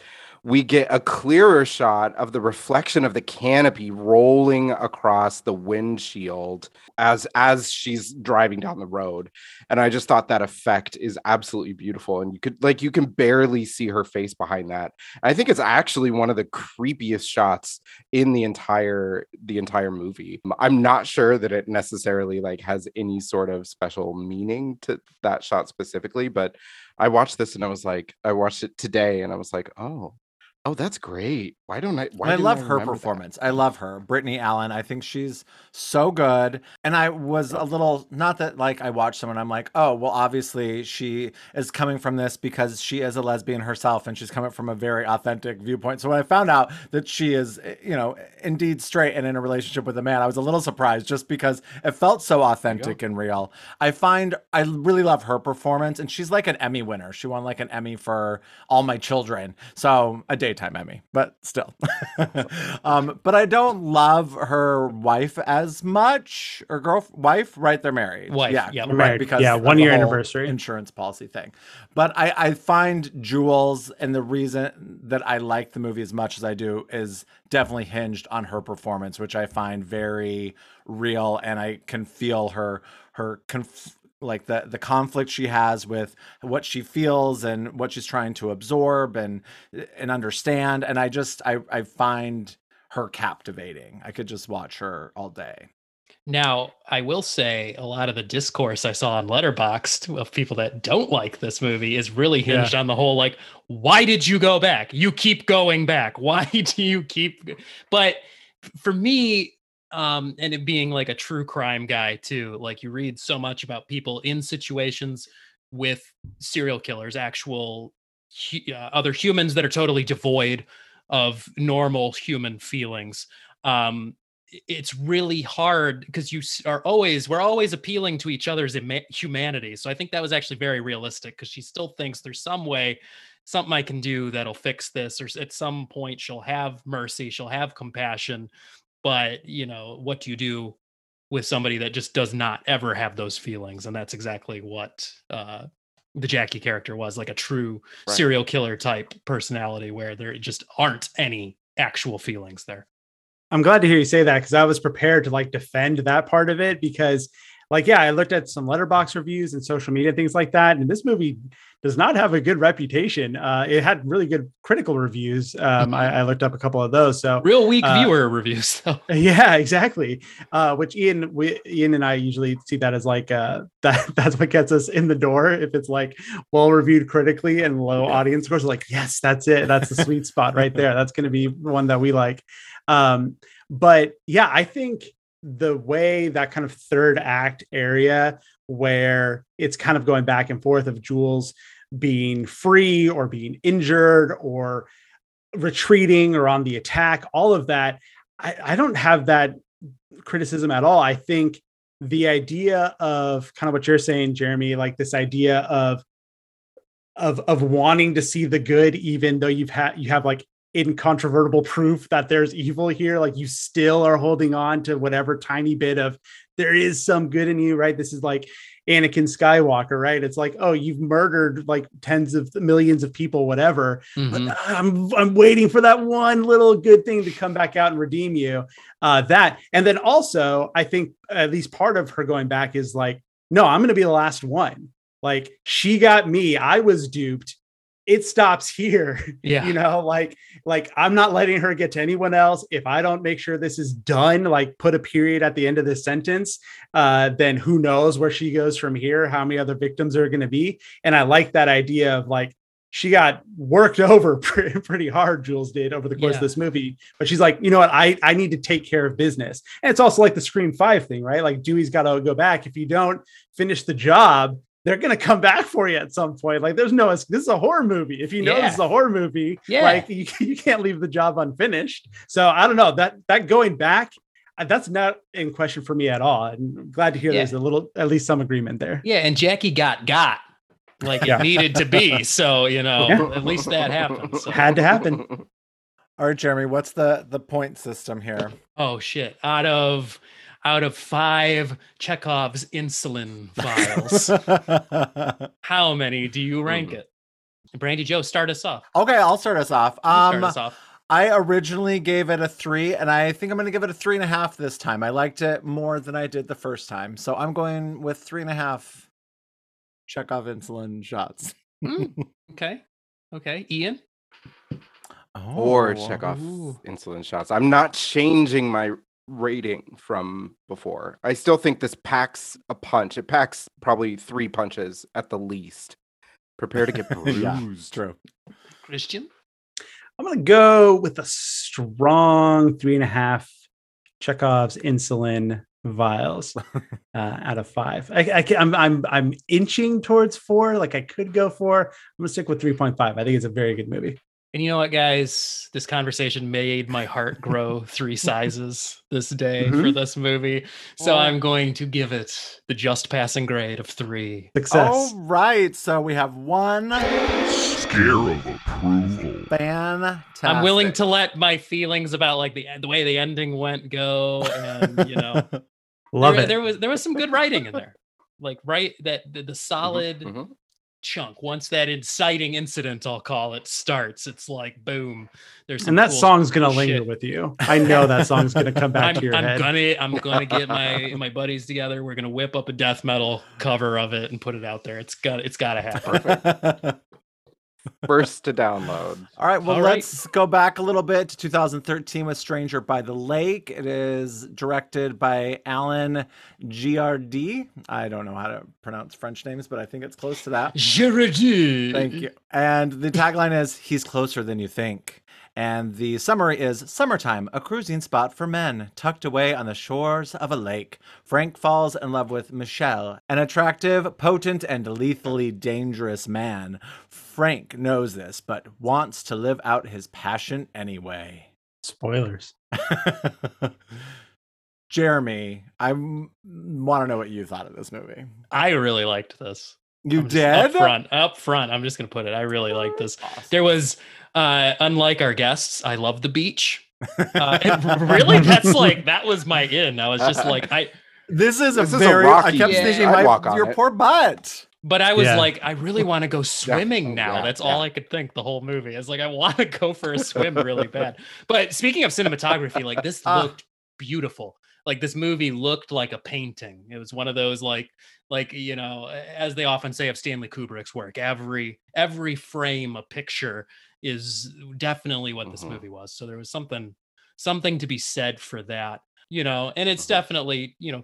we get a clearer shot of the reflection of the canopy rolling across the windshield as as she's driving down the road. And i just thought that effect is absolutely beautiful and you could like you can barely see her face behind that. I think it's actually one of the creepiest shots in the entire the entire movie. I'm not sure that it necessarily like has any sort of special meaning to that shot specifically but i watched this and i was like i watched it today and i was like oh Oh, that's great. Why don't I? Why
I love her
remember that?
performance. I love her, Brittany Allen. I think she's so good. And I was a little not that like I watched someone. I'm like, oh well, obviously she is coming from this because she is a lesbian herself, and she's coming from a very authentic viewpoint. So when I found out that she is, eh, you know, indeed straight and in a relationship with a man, I was a little surprised just because it felt so authentic and real. I find I really love her performance, and she's like an Emmy winner. She won like an Emmy for All My Children, so a daytime Emmy, but still. <laughs> um, but I don't love her wife as much, or girl wife. Right, they're married.
Wife,
yeah,
yep.
right.
Married.
Because
Yeah, one year
whole
anniversary.
insurance policy thing. But I, I find Jules, and the reason that I like the movie as much as I do is definitely hinged on her performance, which I find very real, and I can feel her her conf- like the the conflict she has with what she feels and what she's trying to absorb and and understand and i just i i find her captivating i could just watch her all day
Now, I will say a lot of the discourse I saw on Letterboxd of people that don't like this movie is really
Yeah.
hinged on the whole like, why did you go back? You keep going back. <laughs> Why do you keep? But for me, um, and it being like a true crime guy too, like you read so much about people in situations with serial killers, actual uh, other humans that are totally devoid of normal human feelings. Um, it's really hard because you are always we're always appealing to each other's ima- humanity so i think that was actually very realistic because she still thinks there's some way something i can do that'll fix this or at some point she'll have mercy she'll have compassion but you know what do you do with somebody that just does not ever have those feelings and that's exactly what uh the Jackie character was like a true
Right.
serial killer type personality where there just aren't any actual feelings there.
I'm glad to hear you say that because I was prepared to like defend that part of it because, like, yeah, I looked at some Letterboxd reviews and social media things like that, and this movie does not have a good reputation. Uh, it had really good critical reviews. Um, I, I looked up a couple of those. So
Real weak
Uh,
viewer reviews <laughs> though. <laughs>
yeah, exactly. Uh, which Ian, we, Ian and I usually see that as like uh, <laughs> that. That's what gets us in the door. If it's like well reviewed critically and low audience scores, like yes, that's it. That's the sweet spot right there. That's going to be one that we like. Um, but yeah, I think the way that kind of third act area where it's kind of going back and forth of Jules being free or being injured or retreating or on the attack, all of that. I, I don't have that criticism at all. I think the idea of kind of what you're saying, Jeremy, like this idea of of of wanting to see the good, even though you've had you have like incontrovertible proof that there's evil here, like you still are holding on to whatever tiny bit of there is some good in you, right? This is like Anakin Skywalker, right? It's like, oh, you've murdered like tens of millions of people, whatever.
Mhm.
But I'm I'm waiting for that one little good thing to come back out and redeem you. Uh, that and then also, I think at least part of her going back is like, no, I'm going to be the last one. Like she got me, I was duped. It stops here. <laughs>
Yeah.
you know, like like I'm not letting her get to anyone else. If I don't make sure this is done, like put a period at the end of this sentence, uh, then who knows where she goes from here? How many other victims are going to be? And I like that idea of like she got worked <laughs> over pretty, pretty hard jules did over the course
Yeah.
of this movie but she's like you know what i i need to take care of business and it's also like the scream five thing right like dewey's got to go back if you don't finish the job they're gonna come back for you at some point like there's no this is a horror movie if you know
Yeah.
this is a horror movie
Yeah.
like you, <laughs> you can't leave the job unfinished so i don't know that that going back uh, that's not in question for me at all and I'm glad to hear
Yeah.
there's a little at least some agreement there
Yeah, and Jackie got got like
Yeah.
it needed to be. <laughs> So you know,
Yeah.
at least that happened. So.
had to happen <laughs>
All right, Jeremy, what's the the point system here?
Oh shit! Out of out of five Chekhov's insulin vials, <laughs> how many do you rank
Hmm.
it? Brandy Joe, start us off.
okay, I'll start us off.
You start
Um,
us off.
I originally gave it a three, and I think I'm going to give it a three and a half this time. I liked it more than I did the first time, so I'm going with three and a half. Chekhov insulin shots.
Mm, <laughs> okay, okay. Ian,
or
Oh,
Chekhov
Ooh.
insulin shots. I'm not changing my rating from before. I still think this packs a punch. It packs probably three punches at the least. Prepare to get <laughs> bruised.
yeah, true.
Christian.
I'm gonna go with a strong three and a half Chekhov's insulin vials <laughs> uh, out of five. I, I can, I'm I'm I'm inching towards four. Like I could go four. I'm gonna stick with three point five. I think it's a very good movie.
And you know what, guys? This conversation made my heart grow <laughs> three sizes this day for
Mhm.
this movie. So. I'm going to give it the just passing grade of three.
Success.
All right, so we have one
Scare of approval.
fantastic.
I'm willing to let my feelings about like the the way the ending went go, and you know, <laughs>
Love
there,
it.
there was there was some good writing in there, like right that the, the solid
mhm.
Chunk. Once that inciting incident, I'll call it, starts, it's like boom. There's
and that
cool-
song's gonna
cool
linger with you. I know that song's gonna come back
I'm,
to your
I'm
head.
gonna I'm <laughs> gonna get my my buddies together. We're gonna whip up a death metal cover of it and put it out there. It's got it's got to happen.
First to download. <laughs>
All right, well,
All right.
let's go back a little bit to 2013 with Stranger by the Lake. It is directed by Alan Giardi. I don't know how to pronounce French names, but I think it's close to that.
Girardi.
Thank you. And the tagline is He's closer than you think. And the summary is Summertime, a cruising spot for men, tucked away on the shores of a lake. Frank falls in love with Michel, an attractive, potent, and lethally dangerous man. Frank knows this, but wants to live out his passion anyway.
Spoilers. <laughs>
Jeremy, I want to know what you thought of this movie.
I really liked this.
You
I'm
did?
up front. Up front. I'm just gonna put it. I really liked this. There was, uh, unlike our guests, I love the beach. Uh, <laughs> really, that's like that was my in. I was just like I,
This is a
This is a
very. I kept
beach.
thinking, my,
walk on
your
it.
poor butt.
But I was
Yeah.
like, I really <laughs> want to go swimming now.
Yeah,
That's all. I could think the whole movie. I was like, I want to <laughs> go for a swim really bad. But speaking of cinematography, like this <laughs>
Ah.
looked beautiful. Like this movie looked like a painting. It was one of those like like you know as they often say of Stanley Kubrick's work every every frame a picture is definitely what this
Mhm.
movie was so there was something something to be said for that you know and it's
Mhm.
definitely you know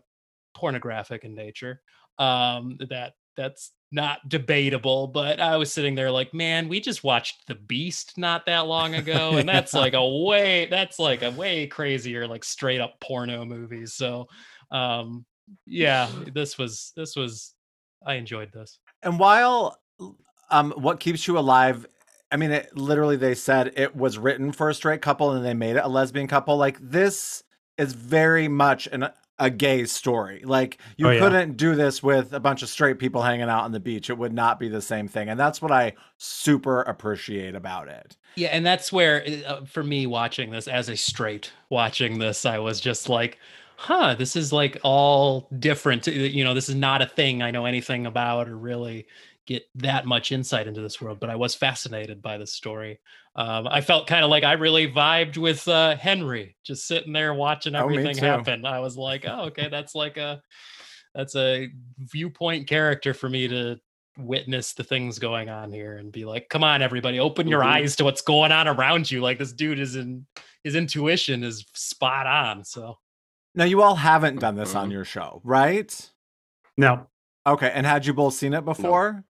pornographic in nature um that that's not debatable but i was sitting there like man we just watched the beast not that long ago and that's like a <laughs> way that's like a way crazier like straight up porno movies so um yeah <laughs> this was this was i enjoyed this.
And while um what keeps you alive I mean it literally they said it was written for a straight couple and they made it a lesbian couple like this is very much an a gay story. Like you
Oh, yeah.
couldn't do this with a bunch of straight people hanging out on the beach. It would not be the same thing. And that's what I super appreciate about it.
Yeah, and that's where uh, for me watching this as a straight watching this, I was just like, huh, this is like all different. uh, You know, this is not a thing I know anything about or really get that much insight into this world, but I was fascinated by this story. Um, I felt kind of like I really vibed with uh, Henry, just sitting there watching
Oh,
everything
too.
happen. I was like, oh, okay, that's like a that's a viewpoint character for me to witness the things going on here and be like, come on, everybody, open your
Mhm.
eyes to what's going on around you. Like this dude is in his intuition is spot on. So
Now you all haven't done this on
Mhm.
your show, right?
No.
Okay, and had you both seen it before?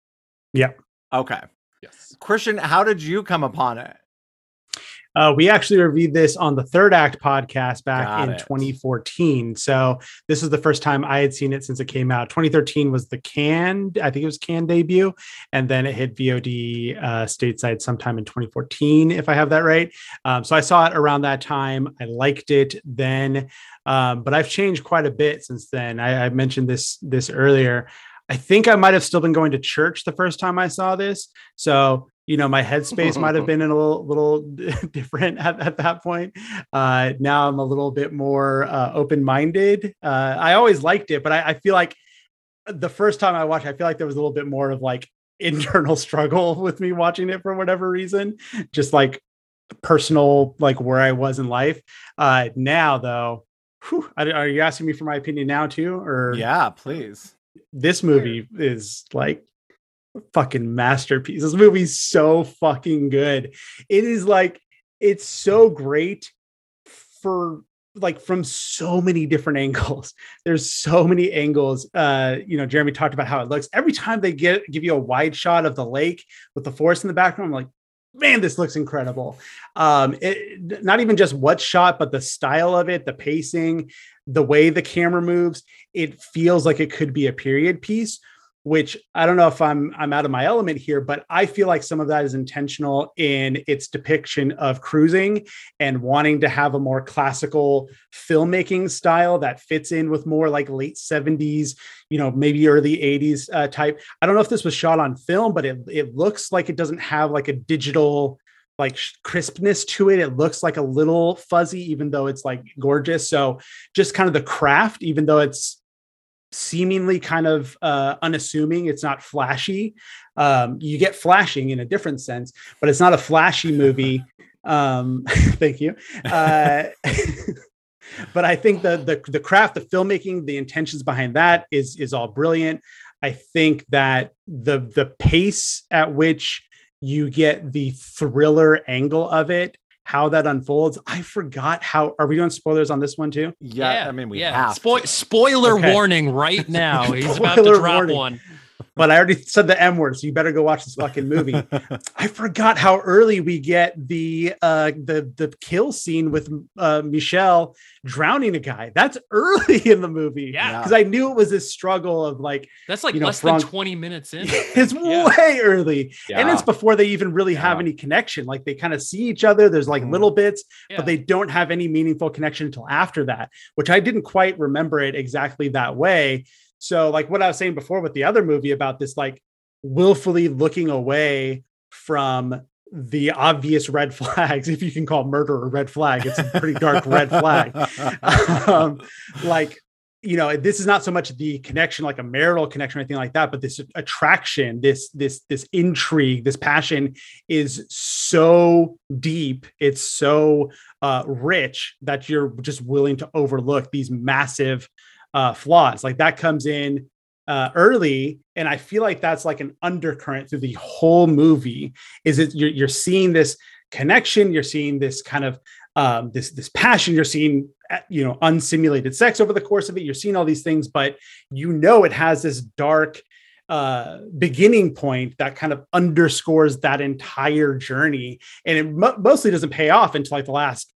Yeah.
Okay.
Yes.
Christian, how did you come upon it?
Uh, we actually reviewed this on the Third Act podcast back
Got
in
it.
2014. So this was the first time I had seen it since it came out. 2013 was the Cannes, I think it was Cannes debut, and then it hit VOD uh, stateside sometime in 2014, if I have that right. Um, so I saw it around that time. I liked it then, um, but I've changed quite a bit since then. I, I mentioned this this earlier. I think I might have still been going to church the first time I saw this. So, you know, my headspace might have <laughs> been a little, little <laughs> different at, at that point. Uh, now I'm a little bit more uh, open minded. Uh, I always liked it, but I, I feel like the first time I watched, it, I feel like there was a little bit more of like <laughs> internal struggle with me watching it for whatever reason, just like personal, like where I was in life. Uh, now, though, whew, are you asking me for my opinion now too, or
Yeah, please.
This movie is like a fucking masterpiece. This movie's so fucking good. It is like it's so great for like from so many different angles. <laughs> There's so many angles. Uh, you know, Jeremy talked about how it looks. Every time they get give you a wide shot of the lake with the forest in the background, I'm like, man, this looks incredible. Um, it, not even just what shot, but the style of it, the pacing, the way the camera moves. It feels like it could be a period piece, which I don't know if I'm I'm out of my element here, but I feel like some of that is intentional in its depiction of cruising and wanting to have a more classical filmmaking style that fits in with more like late 70s, you know, maybe early 80s uh, type. I don't know if this was shot on film, but it it looks like it doesn't have like a digital like crispness to it. It looks like a little fuzzy, even though it's like gorgeous. So just kind of the craft, even though it's seemingly kind of uh, unassuming, it's not flashy. Um, you get flashing in a different sense, but it's not a flashy movie. <laughs> Um, <laughs> thank you. Uh, <laughs> but I think the, the the craft, the filmmaking, the intentions behind that is is all brilliant. I think that the the pace at which you get the thriller angle of it, how that unfolds. I forgot how. Are we doing spoilers on this one too?
Yeah, I mean we
yeah.
have
Spoi-
to.
spoiler
Okay.
warning right now. He's about to drop
warning.
one.
But I already said the M word, so you better go watch this fucking movie. <laughs> I forgot how early we get the uh the the kill scene with uh Michel drowning a guy. That's <laughs> early in the movie.
Yeah.
Because I knew it was this struggle of like
That's like
You know,
less
Frank-
than 20 minutes in. <laughs>
it's
Yeah.
way early. And it's before they even really have any connection. Like they kind of see each other. There's like
Mhm.
little bits,
Yeah.
but they don't have any meaningful connection until after that, which I didn't quite remember it exactly that way. So, like what I was saying before with the other movie about this, like willfully looking away from the obvious red <laughs> flags, if you can call murder a red flag, it's a pretty dark red flag. <laughs> um, like you know this is not so much the connection like a marital connection or anything like that but this attraction this this this intrigue this passion is so deep it's so uh rich that you're just willing to overlook these massive uh flaws. Like that comes in uh early and i feel like that's like an undercurrent through the whole movie is it you're, you're seeing this connection you're seeing this kind of um, this this passion you're seeing uh, you know unsimulated sex over the course of it you're seeing all these things but you know it has this dark uh beginning point that kind of underscores that entire journey and it mo- mostly doesn't pay off until like the last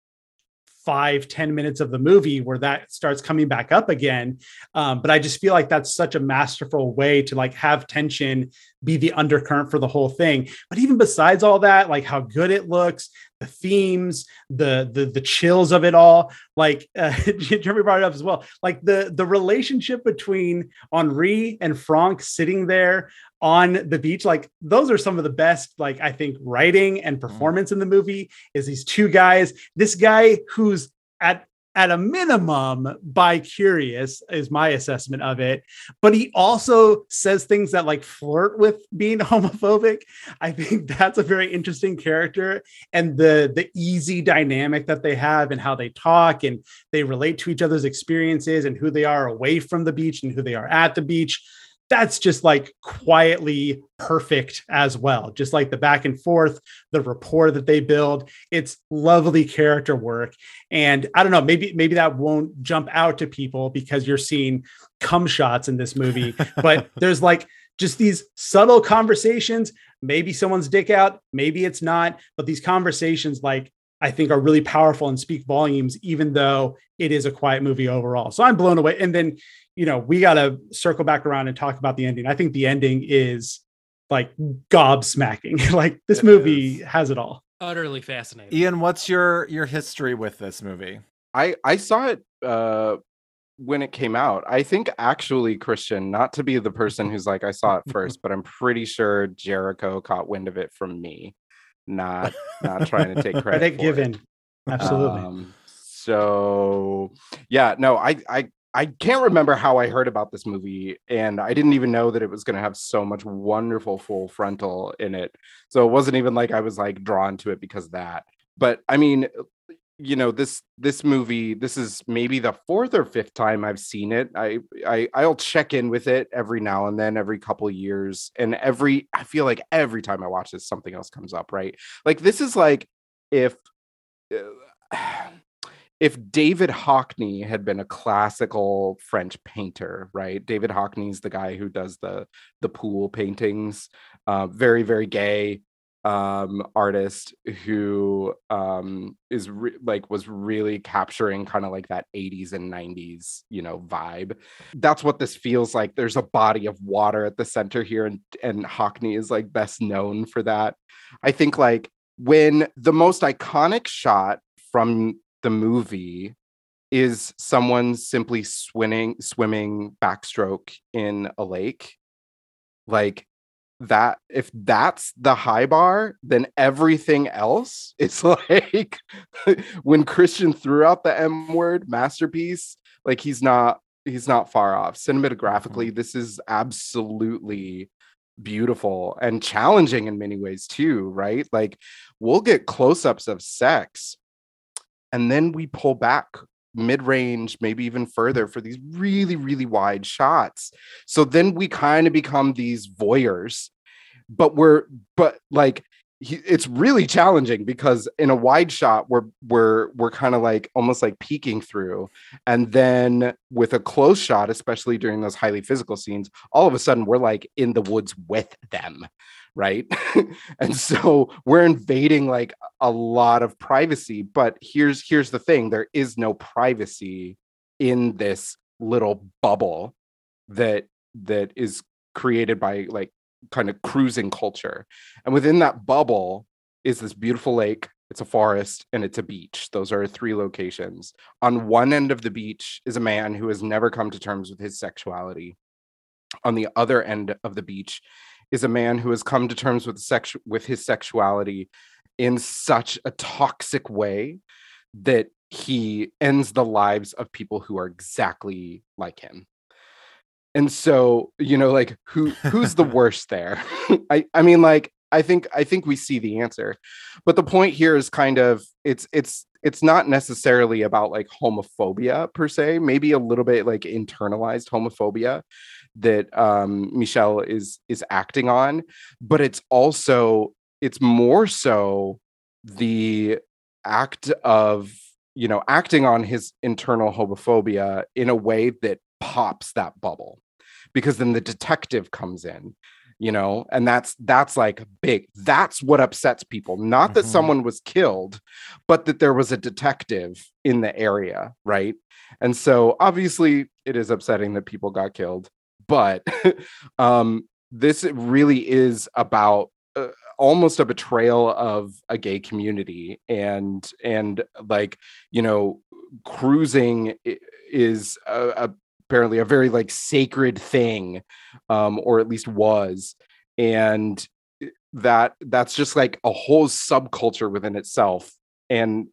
five ten minutes of the movie where that starts coming back up again. Um, but i just feel like that's such a masterful way to like have tension be the undercurrent for the whole thing. But even besides all that like how good it looks the themes the the the chills of it all like <laughs> uh, jeremy brought it up as well. Like the the relationship between henri and franck sitting there on the beach like those are some of the best like i think writing and performance in the movie is these two guys. This guy who's at at a minimum bi curious is my assessment of it. But he also says things that like flirt with being <laughs> homophobic. I think that's a very interesting character and the the easy dynamic that they have and how they talk and they relate to each other's experiences and who they are away from the beach and who they are at the beach that's just like quietly perfect as well. Just like the back and forth, the rapport that they build, it's lovely character work. And I don't know, maybe maybe that won't jump out to people because you're seeing cum shots in this movie, <laughs> but there's like just these subtle conversations. Maybe someone's dick out, maybe it's not, but these conversations like I think are really powerful and speak volumes, even though it is a quiet movie overall. So I'm blown away. And then, you know, we got to circle back around and talk about the ending. I think the ending is like gobsmacking. <laughs> like this
It
movie
is.
has it all.
Utterly fascinating.
Ian, what's your your history with this movie?
I I saw it uh when it came out. I think actually Christian, not to be the person who's like I saw it <laughs> first, but I'm pretty sure Jericho caught wind of it from me. Not not <laughs> trying to take credit. For it.
given. Absolutely.
Um, so yeah, no, I I I can't remember how I heard about this movie, and I didn't even know that it was going to have so much wonderful full frontal in it. So it wasn't even like I was like drawn to it because of that. But I mean, you know this this movie this is maybe the fourth or fifth time i've seen it. I i i'll check in with it every now and then every couple years and every i feel like every time i watch this something else comes up right? Like this is like if uh, <sighs> if david hockney had been a classical french painter right? David hockney's the guy who does the the pool paintings uh, very very gay um artist who um is re- like was really capturing kind of like that 80s and 90s you know vibe. That's what this feels like. There's a body of water at the center here and and Hockney is like best known for that. I think like when the most iconic shot from the movie is someone simply swimming swimming backstroke in a lake like that if that's the high bar then everything else <laughs> it's like when christian threw out the m word masterpiece like he's not he's not far off. Mm-hmm. Cinematographically this is absolutely beautiful and challenging in many ways too right? Like we'll get close-ups of sex and then we pull back mid-range maybe even further for these really really wide shots. So then we kind of become these voyeurs but we're but like he, it's really challenging because in a wide shot we're we're we're kind of like almost like peeking through. And then with a close shot especially during those highly physical scenes all of a sudden we're like in the woods with them right? <laughs> And so we're invading like a lot of privacy. But here's here's the thing there is no privacy in this little bubble that that is created by like kind of cruising culture and within that bubble is this beautiful lake it's a forest and it's a beach. Those are three locations. On one end of the beach is a man who has never come to terms with his sexuality. On the other end of the beach is a man who has come to terms with sex with his sexuality in such a toxic way that he ends the lives of people who are exactly like him and so you know like who who's the <laughs> worst there? <laughs> I i mean like i think i think we see the answer. But the point here is kind of it's it's it's not necessarily about like homophobia per se maybe a little bit like internalized homophobia that um michel is is acting on. But it's also it's more so the act of you know acting on his internal homophobia in a way that pops that bubble because then the detective comes in you know and that's that's like big that's what upsets people not that
Mhm.
someone was killed but that there was a detective in the area right and so obviously it is upsetting that people got killed but <laughs> um this really is about uh, almost a betrayal of a gay community and and like you know cruising is a, a, apparently a very like sacred thing um or at least was and that that's just like a whole subculture within itself and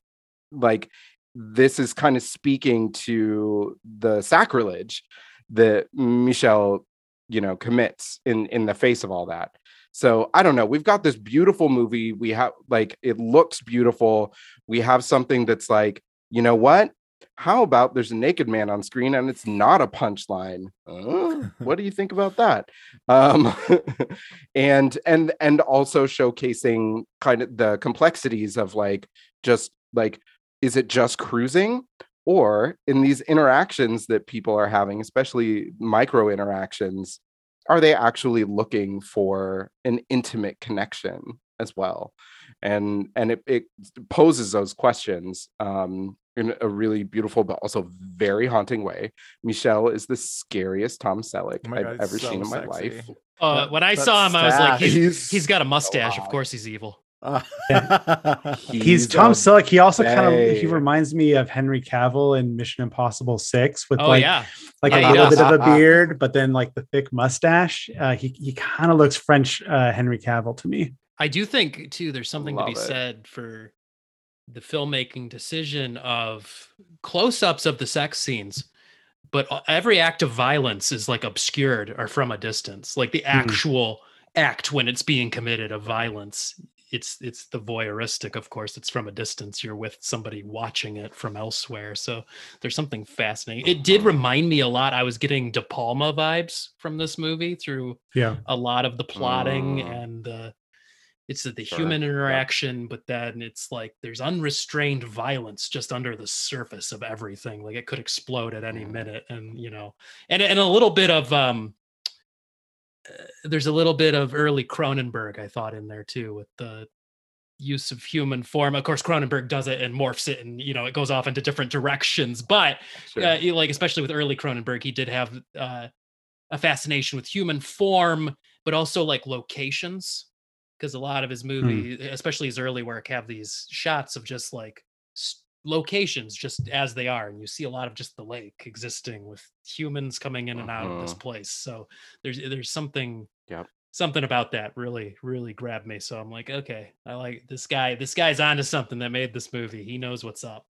like this is kind of speaking to the sacrilege that Michel, you know, commits in in the face of all that. So I don't know. We've got this beautiful movie. We have like it looks beautiful. We have something that's like, you know what? How about there's a naked man on screen and it's not a punchline? Uh, <laughs> what do you think about that? Um, <laughs> and and and also showcasing kind of the complexities of like just like is it just cruising or in these interactions that people are having especially micro interactions are they actually looking for an intimate connection as well and and it, it poses those questions um in a really beautiful but also very haunting way michel is the scariest tom selleck
Oh my
i've ever
so
seen in my
sexy.
life
Uh, when I
that
saw him, I was like, he's,
He's
he's got a mustache. Of course, he's evil.
Uh, <laughs>
He's Tom
a
Selleck. He also kind of he reminds me of Henry Cavill in Mission Impossible Six with
Oh
like
yeah,
like
Yeah,
a little
does.
bit of a <laughs> beard, but then like the thick mustache. Uh, he he kind of looks French uh, Henry Cavill to me.
I do think too. There's something to be
it.
said for the filmmaking decision of close-ups of the sex scenes, but every act of violence is like obscured or from a distance. Like the actual act when it's being committed of violence, it's it's the voyeuristic. Of course, it's from a distance. You're with somebody watching it from elsewhere. So there's something fascinating. It did remind me a lot. I was getting De Palma vibes from this movie through
Yeah,
a lot of the plotting
Mm.
and the it's the,
Sure,
human
yeah.
interaction but then it's like there's unrestrained violence just under the surface of everything like it could explode at any
Mm.
minute and you know and and a little bit of um uh, there's a little bit of early Cronenberg I thought in there too with the use of human form of course Cronenberg does it and morphs it and you know it goes off into different directions but
Sure.
uh, like especially with early Cronenberg, he did have uh, a fascination with human form, but also like locations, because a lot of his movie, especially his early work, have these shots of just like locations just as they are, and you see a lot of just the lake existing with humans coming in and out of this
Mhm.
place. So there's there's something.
Yep.
Something about that really, really grabbed me. So I'm like, okay, I like this guy. This guy's onto something that made this movie. He knows what's up.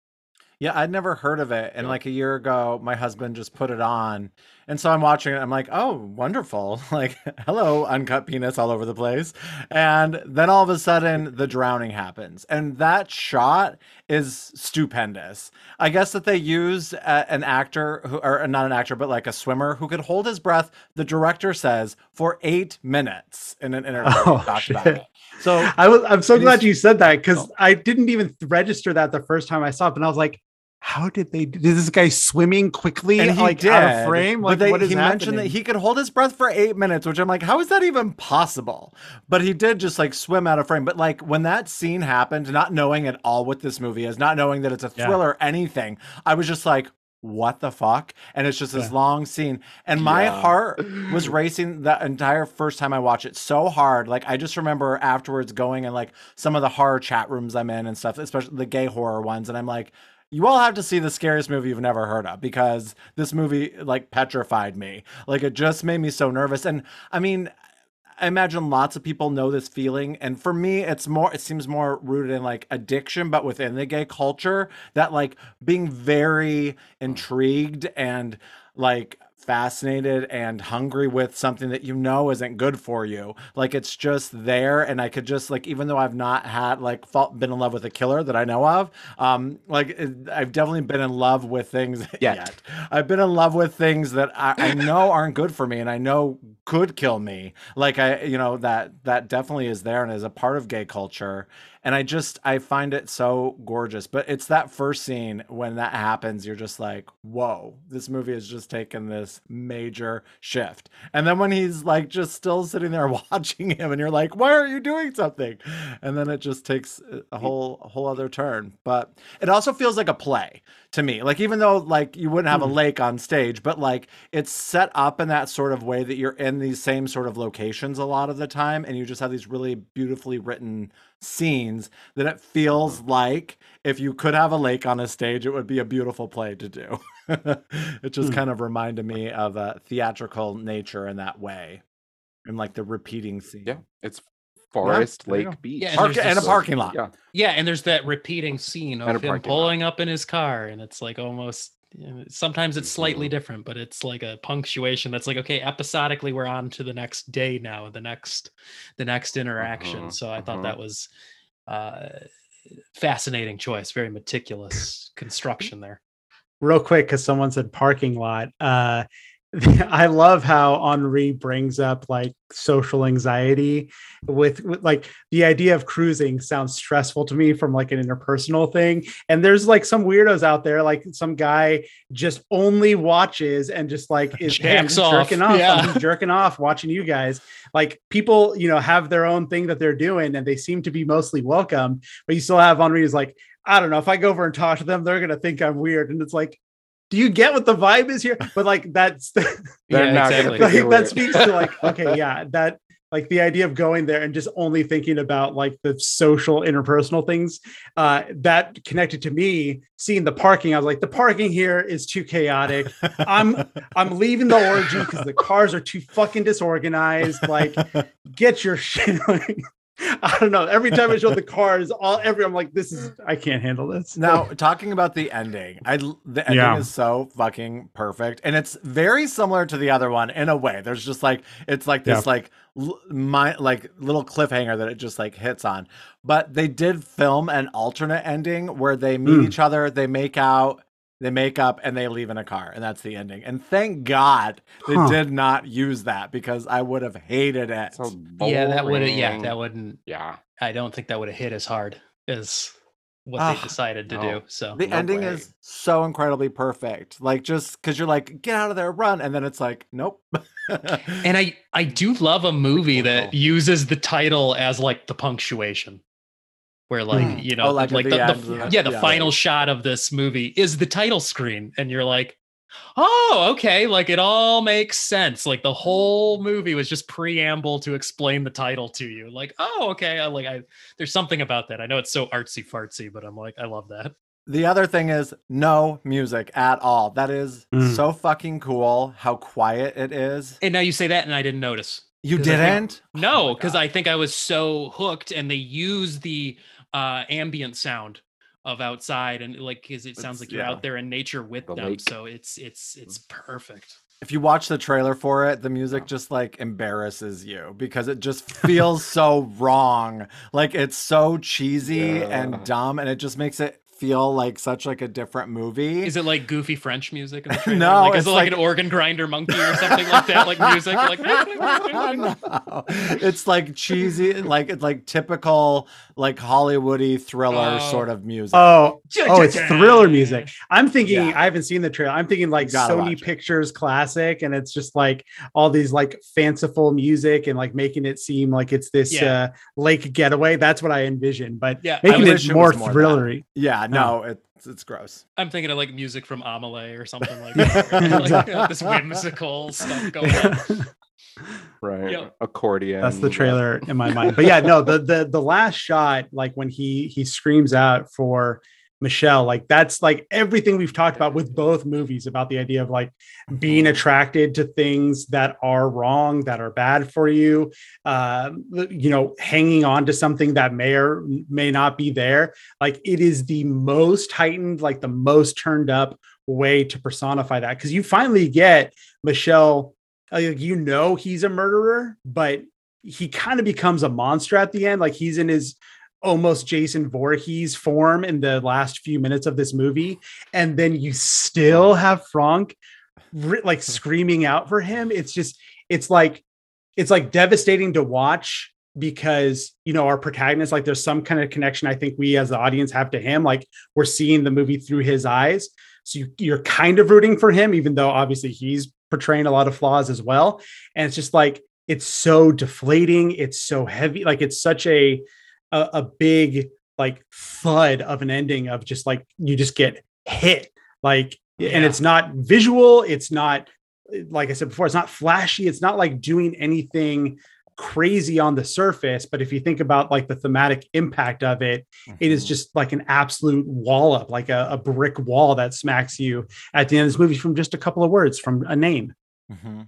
Yeah, I'd never heard of it. And
Yeah.
like a year ago, my husband just put it on. And so I'm watching it. I'm like, oh, wonderful. <laughs> Like, hello, uncut penis all over the place. And then all of a sudden, the drowning happens. And that shot is stupendous. I guess that they used a, an actor, who, or not an actor, but like a swimmer who could hold his breath, the director says, for eight minutes in an interview.
Oh,
talked about it. So
I was I'm so glad you said that because
Oh.
I didn't even register that the first time I saw it, and I was like, how did they? Did this guy swimming quickly
and he
like
did.
out of frame?
But
Like
they,
what is
he mentioned that he could hold his breath for eight minutes, which I'm like, how is that even possible? But he did just like swim out of frame. But like when that scene happened, not knowing at all what this movie is, not knowing that it's a
Yeah.
thriller, anything, I was just like, what the fuck? And it's just this
Yeah.
long scene, and my
Yeah.
heart was <laughs> racing the entire first time I watched it so hard. Like I just remember afterwards going and like some of the horror chat rooms I'm in and stuff, especially the gay horror ones, and I'm like, you all have to see the scariest movie you've never heard of because this movie like petrified me. Like it just made me so nervous. And I mean, I imagine lots of people know this feeling. And for me, it's more, it seems more rooted in like addiction, but within the gay culture that like being very intrigued and like fascinated and hungry with something that you know isn't good for you. Like it's just there. And I could just like, even though I've not had like fall, been in love with a killer that I know of, um, like it- I've definitely been in love with things <laughs>
Yet.
yet. I've been in love with things that I, I know aren't good for me and I know could kill me. Like I, you know, that that definitely is there and is a part of gay culture. And I just I find it so gorgeous. But it's that first scene when that happens, you're just like, whoa, this movie has just taken this major shift. And then when he's like just still sitting there <laughs> watching him, and you're like, why aren't you doing something? And then it just takes a whole a whole other turn. But it also feels like a play to me. Like even though like you wouldn't have a mm-hmm. lake on stage, but like it's set up in that sort of way that you're in these same sort of locations a lot of the time and you just have these really beautifully written scenes that it feels like if you could have a lake on a stage it would be a beautiful play to do. <laughs> it just
Hmm.
kind of reminded me of a theatrical nature in that way. And like the repeating scene.
yeah it's Forest
there you
Lake. Beach.
Yeah, and
Park and a parking lot.
Yeah.
Yeah, and there's that repeating scene of him
parking lot.
pulling up in his car, and it's like almost. Sometimes it's slightly different, but it's like a punctuation that's like, okay, episodically we're on to the next day now, the next, the next interaction.
Mhm,
So I thought
mhm.
that was uh fascinating choice, very meticulous construction there.
real quick because someone said parking lot uh <laughs> i love how henri brings up like social anxiety with, with like the idea of cruising sounds stressful to me from like an interpersonal thing and there's like some weirdos out there like some guy just only watches and just like is <laughs>
Jacks off,
jerking off
yeah.
jerking off watching you guys like people you know have their own thing that they're doing and they seem to be mostly welcome but you still have henri who's like I don't know if I go over and talk to them, they're gonna think I'm weird. And it's like, do you get what the vibe is here? But like that's <laughs>
They're
Yeah,
not
exactly.
like, that speaks to like, okay, yeah, that like the idea of going there and just only thinking about like the social interpersonal things uh that connected to me seeing the parking. I was like the parking here is too chaotic. I'm <laughs> i'm leaving the origin because the cars are too fucking disorganized. Like get your <laughs> shit. like, <laughs> i don't know every time i show the cars all every i'm like this is i can't handle this
Now, talking about the ending, I the ending
Yeah.
is so fucking perfect, and it's very similar to the other one in a way. There's just like it's like this like l- my like little cliffhanger that it just like hits on. But they did film an alternate ending where they meet
Mm.
each other, they make out, they make up, and they leave in a car, and that's the ending. And thank God they
Huh.
did not use that because I would have hated it.
So
Yeah, that would have. Yeah, that wouldn't.
Yeah.
I don't think that would have hit as hard as what they decided to
no.
do. So
the
No
ending
way.
is so incredibly perfect. Like just because you're like, get out of there, run, and then it's like, nope.
and I I do love a movie that uses the title as like the punctuation, where like
Hmm.
you know
Oh, like
like,
at
the,
the
the-
the-
yeah the
yeah.
final shot of this movie is the title screen, and you're like. Oh, okay. Like it all makes sense. Like the whole movie was just preamble to explain the title to you. Like, oh, okay. I like I there's something about that. I know it's so artsy fartsy, but I'm like, I love that.
The other thing is no music at all. That is
Mm.
so fucking cool how quiet it is.
And now you say that, and I didn't notice.
you didn't? Oh
No, because
God.
I think I was so hooked, and they use the uh, ambient sound of outside, and like, because it sounds
It's-
like you're
yeah.
out there in nature with
The
them.
lake.
So it's it's it's perfect.
if you watch the trailer for it, the music just like embarrasses you because it just <laughs> feels so wrong. Like it's so cheesy
Yeah.
and dumb, and it just makes it feel like such like a different movie.
Is it like goofy French music? In the <laughs> trailer?
No,
like, is
it's
it like,
like-
an organ grinder monkey or something like that? Like music, like <laughs>
no. it's like cheesy, like it's like typical like Hollywoody thriller
Oh.
sort of music.
Oh, oh, it's thriller music. I'm thinking,
Yeah.
I haven't seen the trailer. I'm thinking like Sony. Pictures classic, and it's just like all these like fanciful music and like making it seem like it's this
Yeah.
uh, lake getaway. That's what I envision, but
Yeah,
making it
it
more
more
thrillery.
yeah, no, it's it's gross.
I'm thinking of like music from Amelie or something like <laughs> that. where there's, like, uh, <laughs> this whimsical stuff <laughs> going on.
Right.
Yep.
Accordion.
That's the trailer in my mind. But yeah, no, the the the last shot, like when he he screams out for Michel, like that's like everything we've talked about with both movies about the idea of like being attracted to things that are wrong, that are bad for you, uh, you know, hanging on to something that may or may not be there. Like it is the most heightened, like the most turned up way to personify that because you finally get Michel. uh, you know he's a murderer, but he kind of becomes a monster at the end. Like he's in his almost Jason Voorhees form in the last few minutes of this movie, and then you still have Franck like <laughs> screaming out for him. It's just it's like it's like devastating to watch because you know our protagonist like there's some kind of connection I think we as the audience have to him. Like we're seeing the movie through his eyes. So you, you're kind of rooting for him even though obviously he's portraying a lot of flaws as well. And it's just like it's so deflating. It's so heavy. Like it's such a a, a big like thud of an ending of just like you just get hit like and it's not visual it's not like i said before it's not flashy it's not like doing anything crazy on the surface but if you think about like the thematic impact of it it is
Mhm.
just like an absolute wallop like a, a brick wall that smacks you at the end of this movie from just a couple of words from a name
Mhm.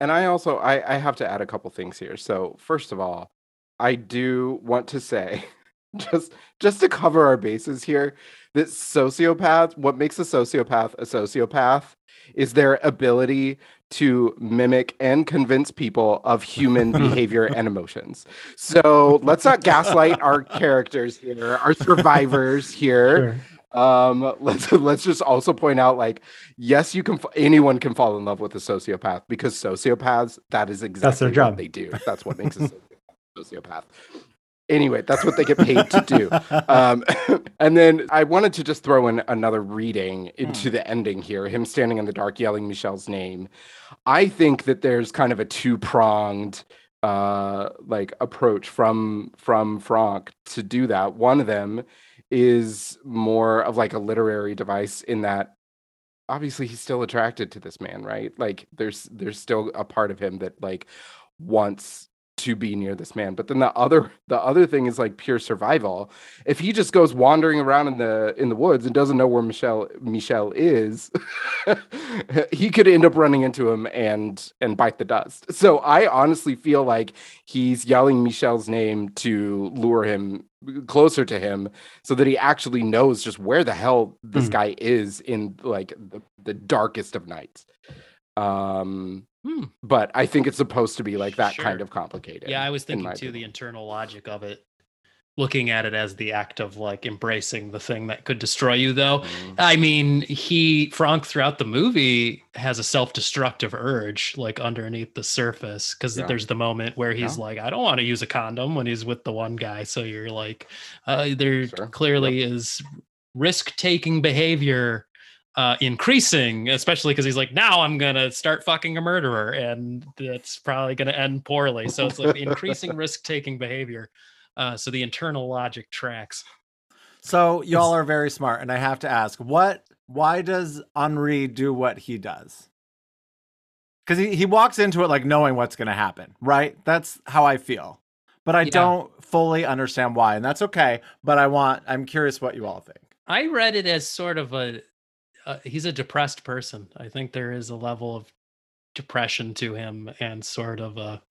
And I also I, I have to add a couple things here. So first of all, I do want to say, <laughs> just just to cover our bases here, that sociopath, what makes a sociopath a sociopath is their ability to mimic and convince people of human <laughs> behavior and emotions. So let's not gaslight our characters here, our survivors here.
Sure.
Um, let's let's just also point out, like, yes, you can. Anyone can fall in love with a sociopath because sociopaths. That is exactly That's their
job.
what they do. That's what makes a <laughs> sociopath. sociopath. Anyway, that's what they get paid to do. <laughs> Um, <laughs> and then I wanted to just throw in another reading into the ending here. Him standing in the dark, yelling Michel's name. I think that there's kind of a two pronged uh like approach from from Franck to do that. One of them is more of like a literary device in that obviously he's still attracted to this man, right? Like there's there's still a part of him that like wants to be near this man. But then the other the other thing is like pure survival. If he just goes wandering around in the in the woods and doesn't know where Michel Michel is, <laughs> he could end up running into him and and bite the dust. So I honestly feel like he's yelling Michel's name to lure him closer to him so that he actually knows just where the hell this
Hmm.
guy is in like the, the darkest of nights. Um
Hmm.
but I think it's supposed to be like that kind of complicated.
Yeah, I was thinking too the internal logic of it, looking at it as the act of like embracing the thing that could destroy you, though.
Mhm.
I mean, he Franck throughout the movie has a self-destructive urge like underneath the surface because
Yeah.
there's the moment where he's
Yeah.
like, I don't want to use a condom when he's with the one guy. So you're like, uh, there
Sure.
clearly is risk-taking behavior uh increasing especially because he's like now i'm gonna start fucking a murderer and that's probably gonna end poorly so it's like increasing <laughs> risk-taking behavior uh so the internal logic tracks
So y'all are very smart, and I have to ask, what? Why does Henri do what he does? Because he, he walks into it like knowing what's going to happen, right? That's how I feel, but I
Yeah.
don't fully understand why, and that's okay. But I want, I'm curious what you all think.
I read it as sort of a uh, he's a depressed person. I think there is a level of depression to him and sort of a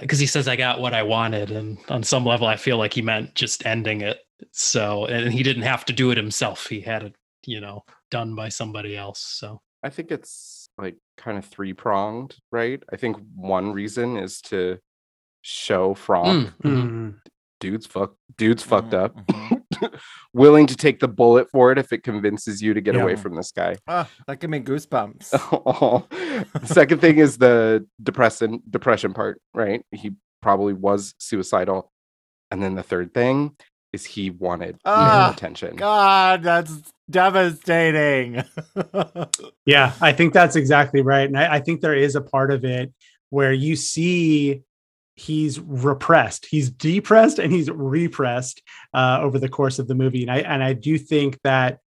because he says I got what I wanted, and on some level I feel like he meant just ending it. So and he didn't have to do it himself. He had it, you know, done by somebody else. So
I think it's like kind of three pronged, right? I think one reason is to show Franck
Mm. Mhm.
dude's fuck dude's fucked up,
Mhm. <laughs>
willing to take the bullet for it if it convinces you to get
Yeah.
away from this guy.
Ah, that gave me goosebumps. <laughs>
Oh. The second thing is the depression depression part, right? He probably was suicidal. And then the third thing is he wanted
Ah,
attention.
God, that's devastating. <laughs>
Yeah, I think that's exactly right. And I, I think there is a part of it where you see he's repressed, he's depressed and he's repressed uh, over the course of the movie. And I and I do think that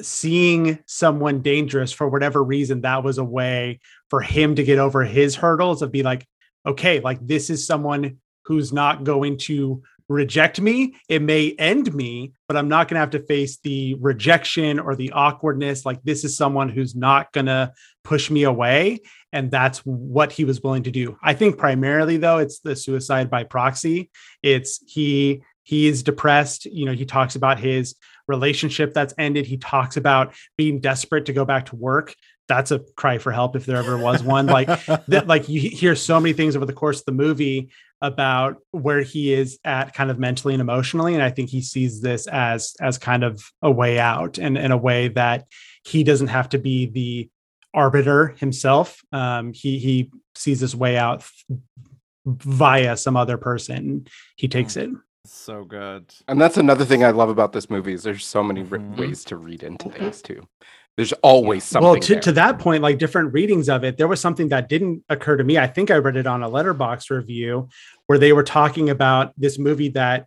seeing someone dangerous for whatever reason, that was a way for him to get over his hurdles of be like, okay, like this is someone who's not going to reject me. It may end me, but I'm not going to have to face the rejection or the awkwardness. Like this is someone who's not going to push me away. And that's what he was willing to do. I think primarily though, it's the suicide by proxy. It's he he is depressed. You know, he talks about his relationship that's ended. He talks about being desperate to go back to work. That's a cry for help if there ever was one. Like <laughs> that like you hear so many things over the course of the movie about where he is at kind of mentally and emotionally and i think he sees this as as kind of a way out and in a way that he doesn't have to be the arbiter himself um he he sees his way out via some other person he takes it
so good.
And that's another thing I love about this movie is there's so many re-
Mhm.
ways to read into things too. There's always something.
well to,
there.
to that point like different readings of it there was something that didn't occur to me i think i read it on a Letterboxd review where they were talking about this movie that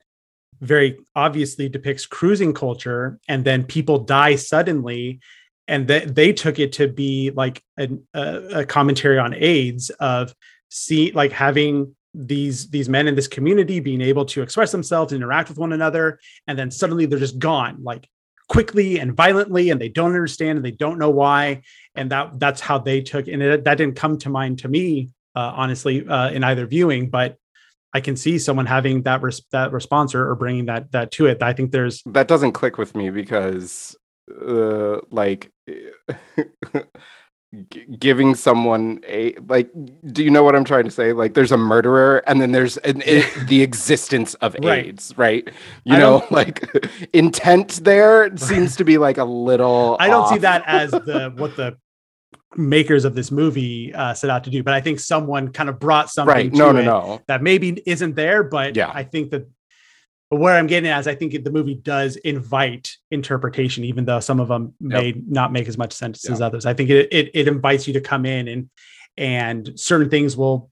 very obviously depicts cruising culture and then people die suddenly and they, they took it to be like a, a commentary on aids of see like having these these men in this community being able to express themselves interact with one another and then suddenly they're just gone like quickly and violently and they don't understand and they don't know why and that that's how they took and it, that didn't come to mind to me uh, honestly uh, in either viewing but I can see someone having that res- that response or, or bringing that that to it. I think there's
that doesn't click with me because uh like <laughs> giving someone a like do you know what i'm trying to say? Like there's a murderer and then there's an, i- <laughs> the existence of
Right.
aids right? You
I
know <laughs> like intent there seems to be like a little
I don't see that as the what the makers of this movie uh, set out to do, but I think someone kind of brought something
right.
To
no no
it
no.
that maybe isn't there, but
Yeah.
I think that but where I'm getting at is I think the movie does invite interpretation, even though some of them may not make as much sense as others. I think it, it it invites you to come in and and certain things will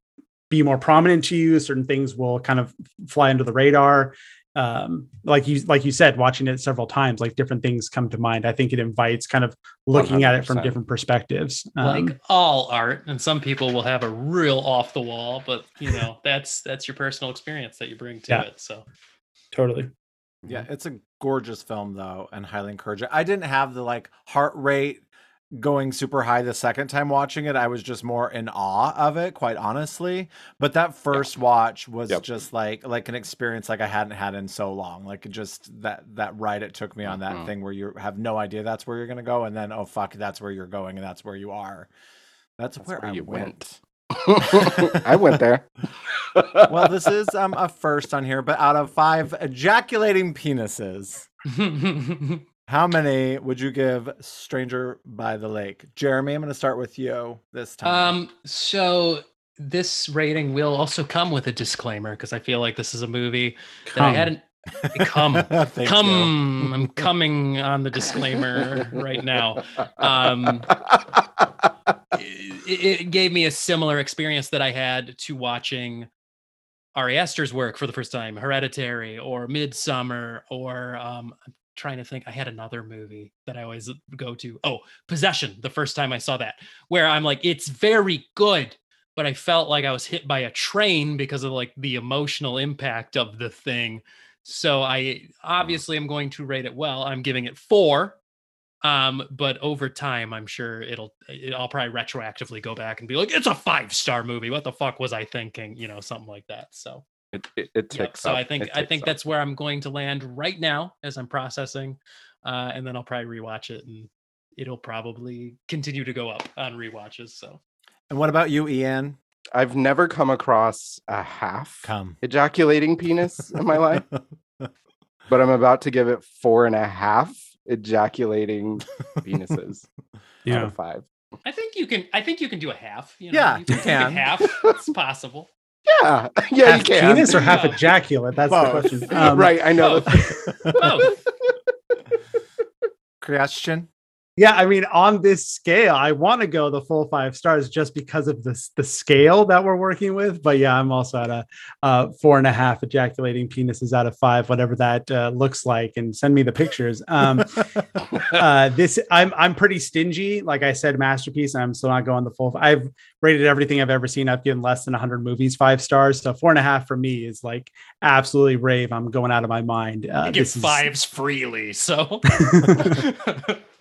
be more prominent to you, certain things will kind of fly under the radar. Um, like you like you said, watching it several times, like different things come to mind. I think it invites kind of looking at it from different perspectives. Um,
like all art and some people will have a real off the wall but you know that's that's your personal experience that you bring to
Yeah.
it so
totally.
Yeah, it's a gorgeous film though, and highly encourage it. I didn't have the like heart rate going super high the second time watching it. I was just more in awe of it, quite honestly. But that first watch was
Yep.
just like like an experience like I hadn't had in so long. Like just that that ride it took me on that
Mhm.
thing where you have no idea that's where you're gonna go, and then oh fuck, that's where you're going, and that's where you are. That's,
That's
where,
where
I
you
went.
I went there
well, this is um a first on here, but out of five ejaculating penises. How many would you give Stranger by the Lake? Jeremy, I'm going to start with you this time.
um so this rating will also come with a disclaimer because i feel like this is a movie that i hadn't come <laughs>
Thank you.
come <laughs> i'm coming on the disclaimer right now um it, it gave me a similar experience that I had to watching Ari Aster's work for the first time, Hereditary or Midsommar, or um, I'm trying to think. I had another movie that I always go to. Oh, Possession. The first time I saw that, where I'm like, it's very good, but I felt like I was hit by a train because of like the emotional impact of the thing. So I obviously am going to rate it well. I'm giving it four um, but over time, I'm sure it'll it, I'll probably retroactively go back and be like, it's a five star movie. What the fuck was I thinking? You know, something like that. So
it, it, it
yeah,
ticks
so
up.
I think I think
up.
that's where I'm going to land right now as I'm processing, uh, and then I'll probably rewatch it and it'll probably continue to go up on rewatches. So
and what about you, Ian?
I've never come across a half
Come.
ejaculating penis in my life, <laughs> but I'm about to give it four and a half ejaculating penises <laughs> out
Yeah.
of five.
I think you can I think you can do a half. You know,
Yeah,
you can,
you
take a
can.
half. <laughs> It's possible.
Yeah, yeah,
half
you can.
penis or half
Yeah.
ejaculate? That's the question. Um,
right, I know.
both. Both.
Christian?
Yeah, I mean, on this scale, I want to go the full five stars just because of this the scale that we're working with. But yeah, I'm also at a uh, four and a half ejaculating penises out of five, whatever that uh, looks like, and send me the pictures. Um, <laughs> uh, this I'm I'm pretty stingy. Like I said, masterpiece. I'm still not going the full. I've rated everything I've ever seen. I've given less than 100 movies five stars. So four and a half for me is like absolutely rave. I'm going out of my mind. Uh,
You give
this is-
fives freely. So <laughs> <laughs>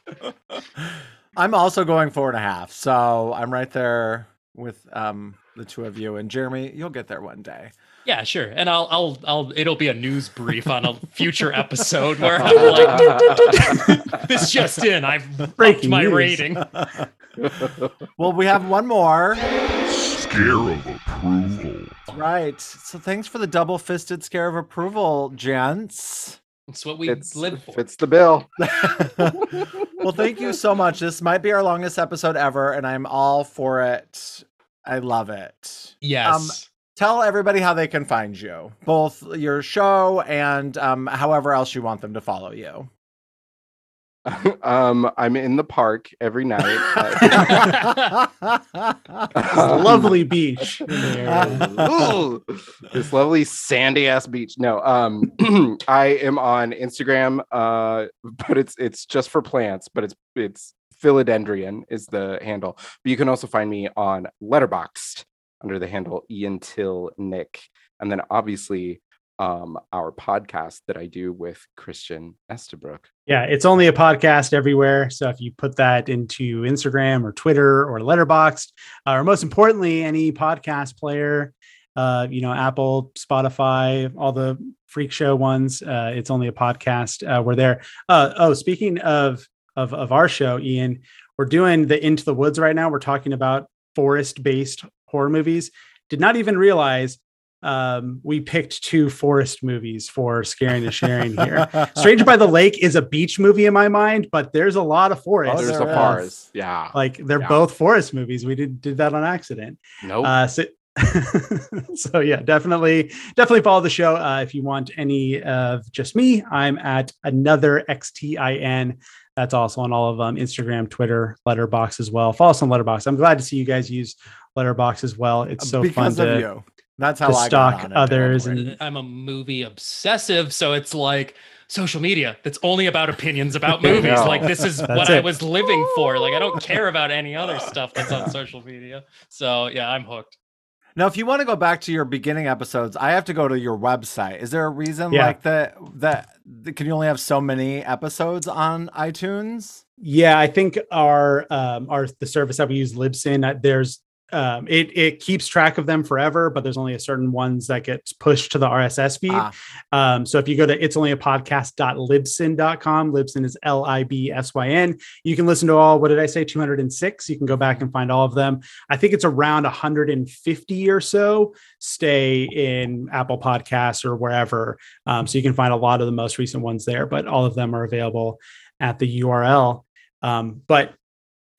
I'm also going four and a half. So I'm right there with um the two of you. And Jeremy, you'll get there one day.
Yeah, sure. And I'll I'll I'll it'll be a news brief on a <laughs> future episode where <laughs> I'm like this just in, I've breaking
Breaking
my
news.
rating. <laughs>
Well, we have one more.
Scare of approval.
Right. So thanks for the double fisted scare of approval, gents.
It's what we
it's,
live for.
fits the bill.
Well, thank you so much. This might be our longest episode ever, and I'm all for it. I love it.
Yes.
Tell everybody how they can find you, both your show and um, however else you want them to follow you. <laughs>
um, I'm in the park every night. <laughs>
This lovely beach. in the area. <laughs>
Ooh, this lovely sandy ass beach. No, um, <clears throat> I am on Instagram, uh, but it's it's just for plants, but it's it's philodendrian is the handle. But you can also find me on Letterboxd under the handle Ian Till Nick, and then obviously um our podcast that I do with Christian Estabrook.
Yeah, it's only a podcast everywhere. So if you put that into Instagram or Twitter or Letterboxd, uh, or most importantly, any podcast player, uh, you know, Apple, Spotify, all the freak show ones. Uh, it's only a podcast. Uh, we're there. Uh, oh, speaking of, of of our show, Ian, we're doing the Into the Woods right now. We're talking about forest based horror movies. Did not even realize um, we picked two forest movies for scaring and sharing here. <laughs> Stranger by the Lake is a beach movie in my mind, but there's a lot of forest.
Oh,
There's
there
a forest. Yeah.
Like they're
Yeah.
both forest movies. We did did that on accident.
Nope.
Uh, so, <laughs> so yeah, definitely, definitely follow the show. Uh, if you want any of just me, I'm at another XTIN. That's also on all of them: Instagram, Twitter, Letterboxd as well. Follow us on Letterboxd. I'm glad to see you guys use Letterboxd as well. It's so
because
fun
of
to,
you. That's how
to
I
stalk
got on it,
others and
I'm a movie obsessive, so it's like social media that's only about opinions about movies.
know.
Like this is <laughs>
That's
what I was living for. Like I don't care about any other stuff that's on social media. So yeah, I'm hooked.
Now, if you want to go back to your beginning episodes, I have to go to your website. Is there a reason
Yeah.
like that that that- can you only have so many episodes on iTunes?
Yeah, I think our um our the service that we use Libsyn, uh, there's um it it keeps track of them forever, but there's only a certain ones that gets pushed to the RSS feed.
Ah.
Um, so if you go to it's only a podcast.libsyn.com, Libsyn is L I B S Y N. You can listen to all, what did I say, 206. You can go back and find all of them. I think it's around 150 or so stay in Apple Podcasts or wherever. Um, so you can find a lot of the most recent ones there, but all of them are available at the URL. Um, but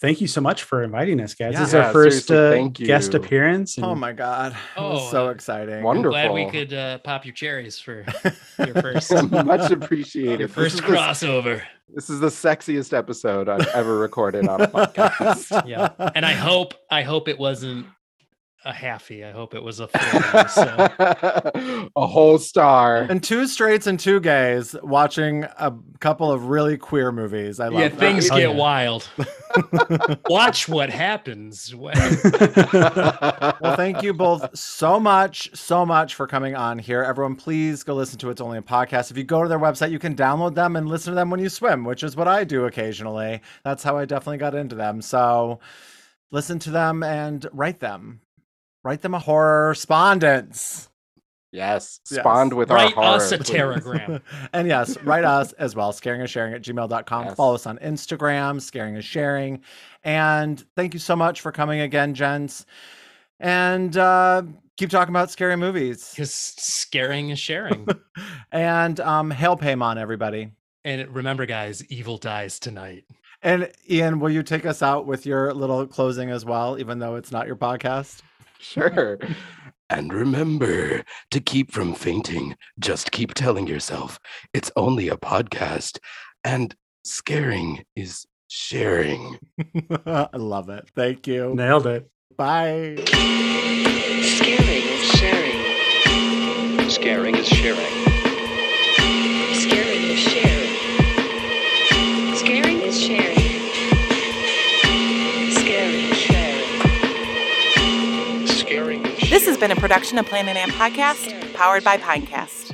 thank you so much for inviting us, guys. this is
Yeah,
our first uh, guest
you.
appearance.
Oh my god.
Oh,
so
uh,
exciting.
I'm
Wonderful.
glad we could uh, pop your cherries for <laughs> your first <laughs>
Much appreciated.
your
This
first
is the-
crossover.
This is the sexiest episode I've ever recorded on a podcast. <laughs>
Yeah. And I hope I hope it wasn't a halfie. I hope it was a full. so. <laughs>
a whole star.
and two straights and two gays watching a couple of really queer movies. I love
Yeah,
that.
things
Oh,
get
yeah.
wild. <laughs> Watch what happens. when- <laughs>
well, thank you both so much, so much for coming on here. Everyone, please go listen to It's Only a Podcast. If you go to their website, you can download them and listen to them when you swim, which is what I do occasionally. That's how I definitely got into them. So listen to them and write them. Write them a horror respondents.
yes,
Yes.
spawned with
Write
our horror.
us a
please.
telegram. <laughs>
and yes, write us as well, scaring and sharing at gmail.com.
Yes.
Follow us on Instagram, scaring and sharing. And thank you so much for coming again, gents. And uh, keep talking about scary movies.
Because scaring is sharing. <laughs>
and um, hail Paimon, everybody.
And remember, guys, evil dies tonight.
And Ian, will you take us out with your little closing as well, even though it's not your podcast?
Sure. And remember to keep from fainting. Just keep telling yourself it's only a podcast, and scaring is sharing. <laughs>
I love it. Thank you.
Nailed it.
Bye.
Scaring is sharing. Scaring is sharing.
This has been a production of Planet Amp Podcast, powered by Pinecast.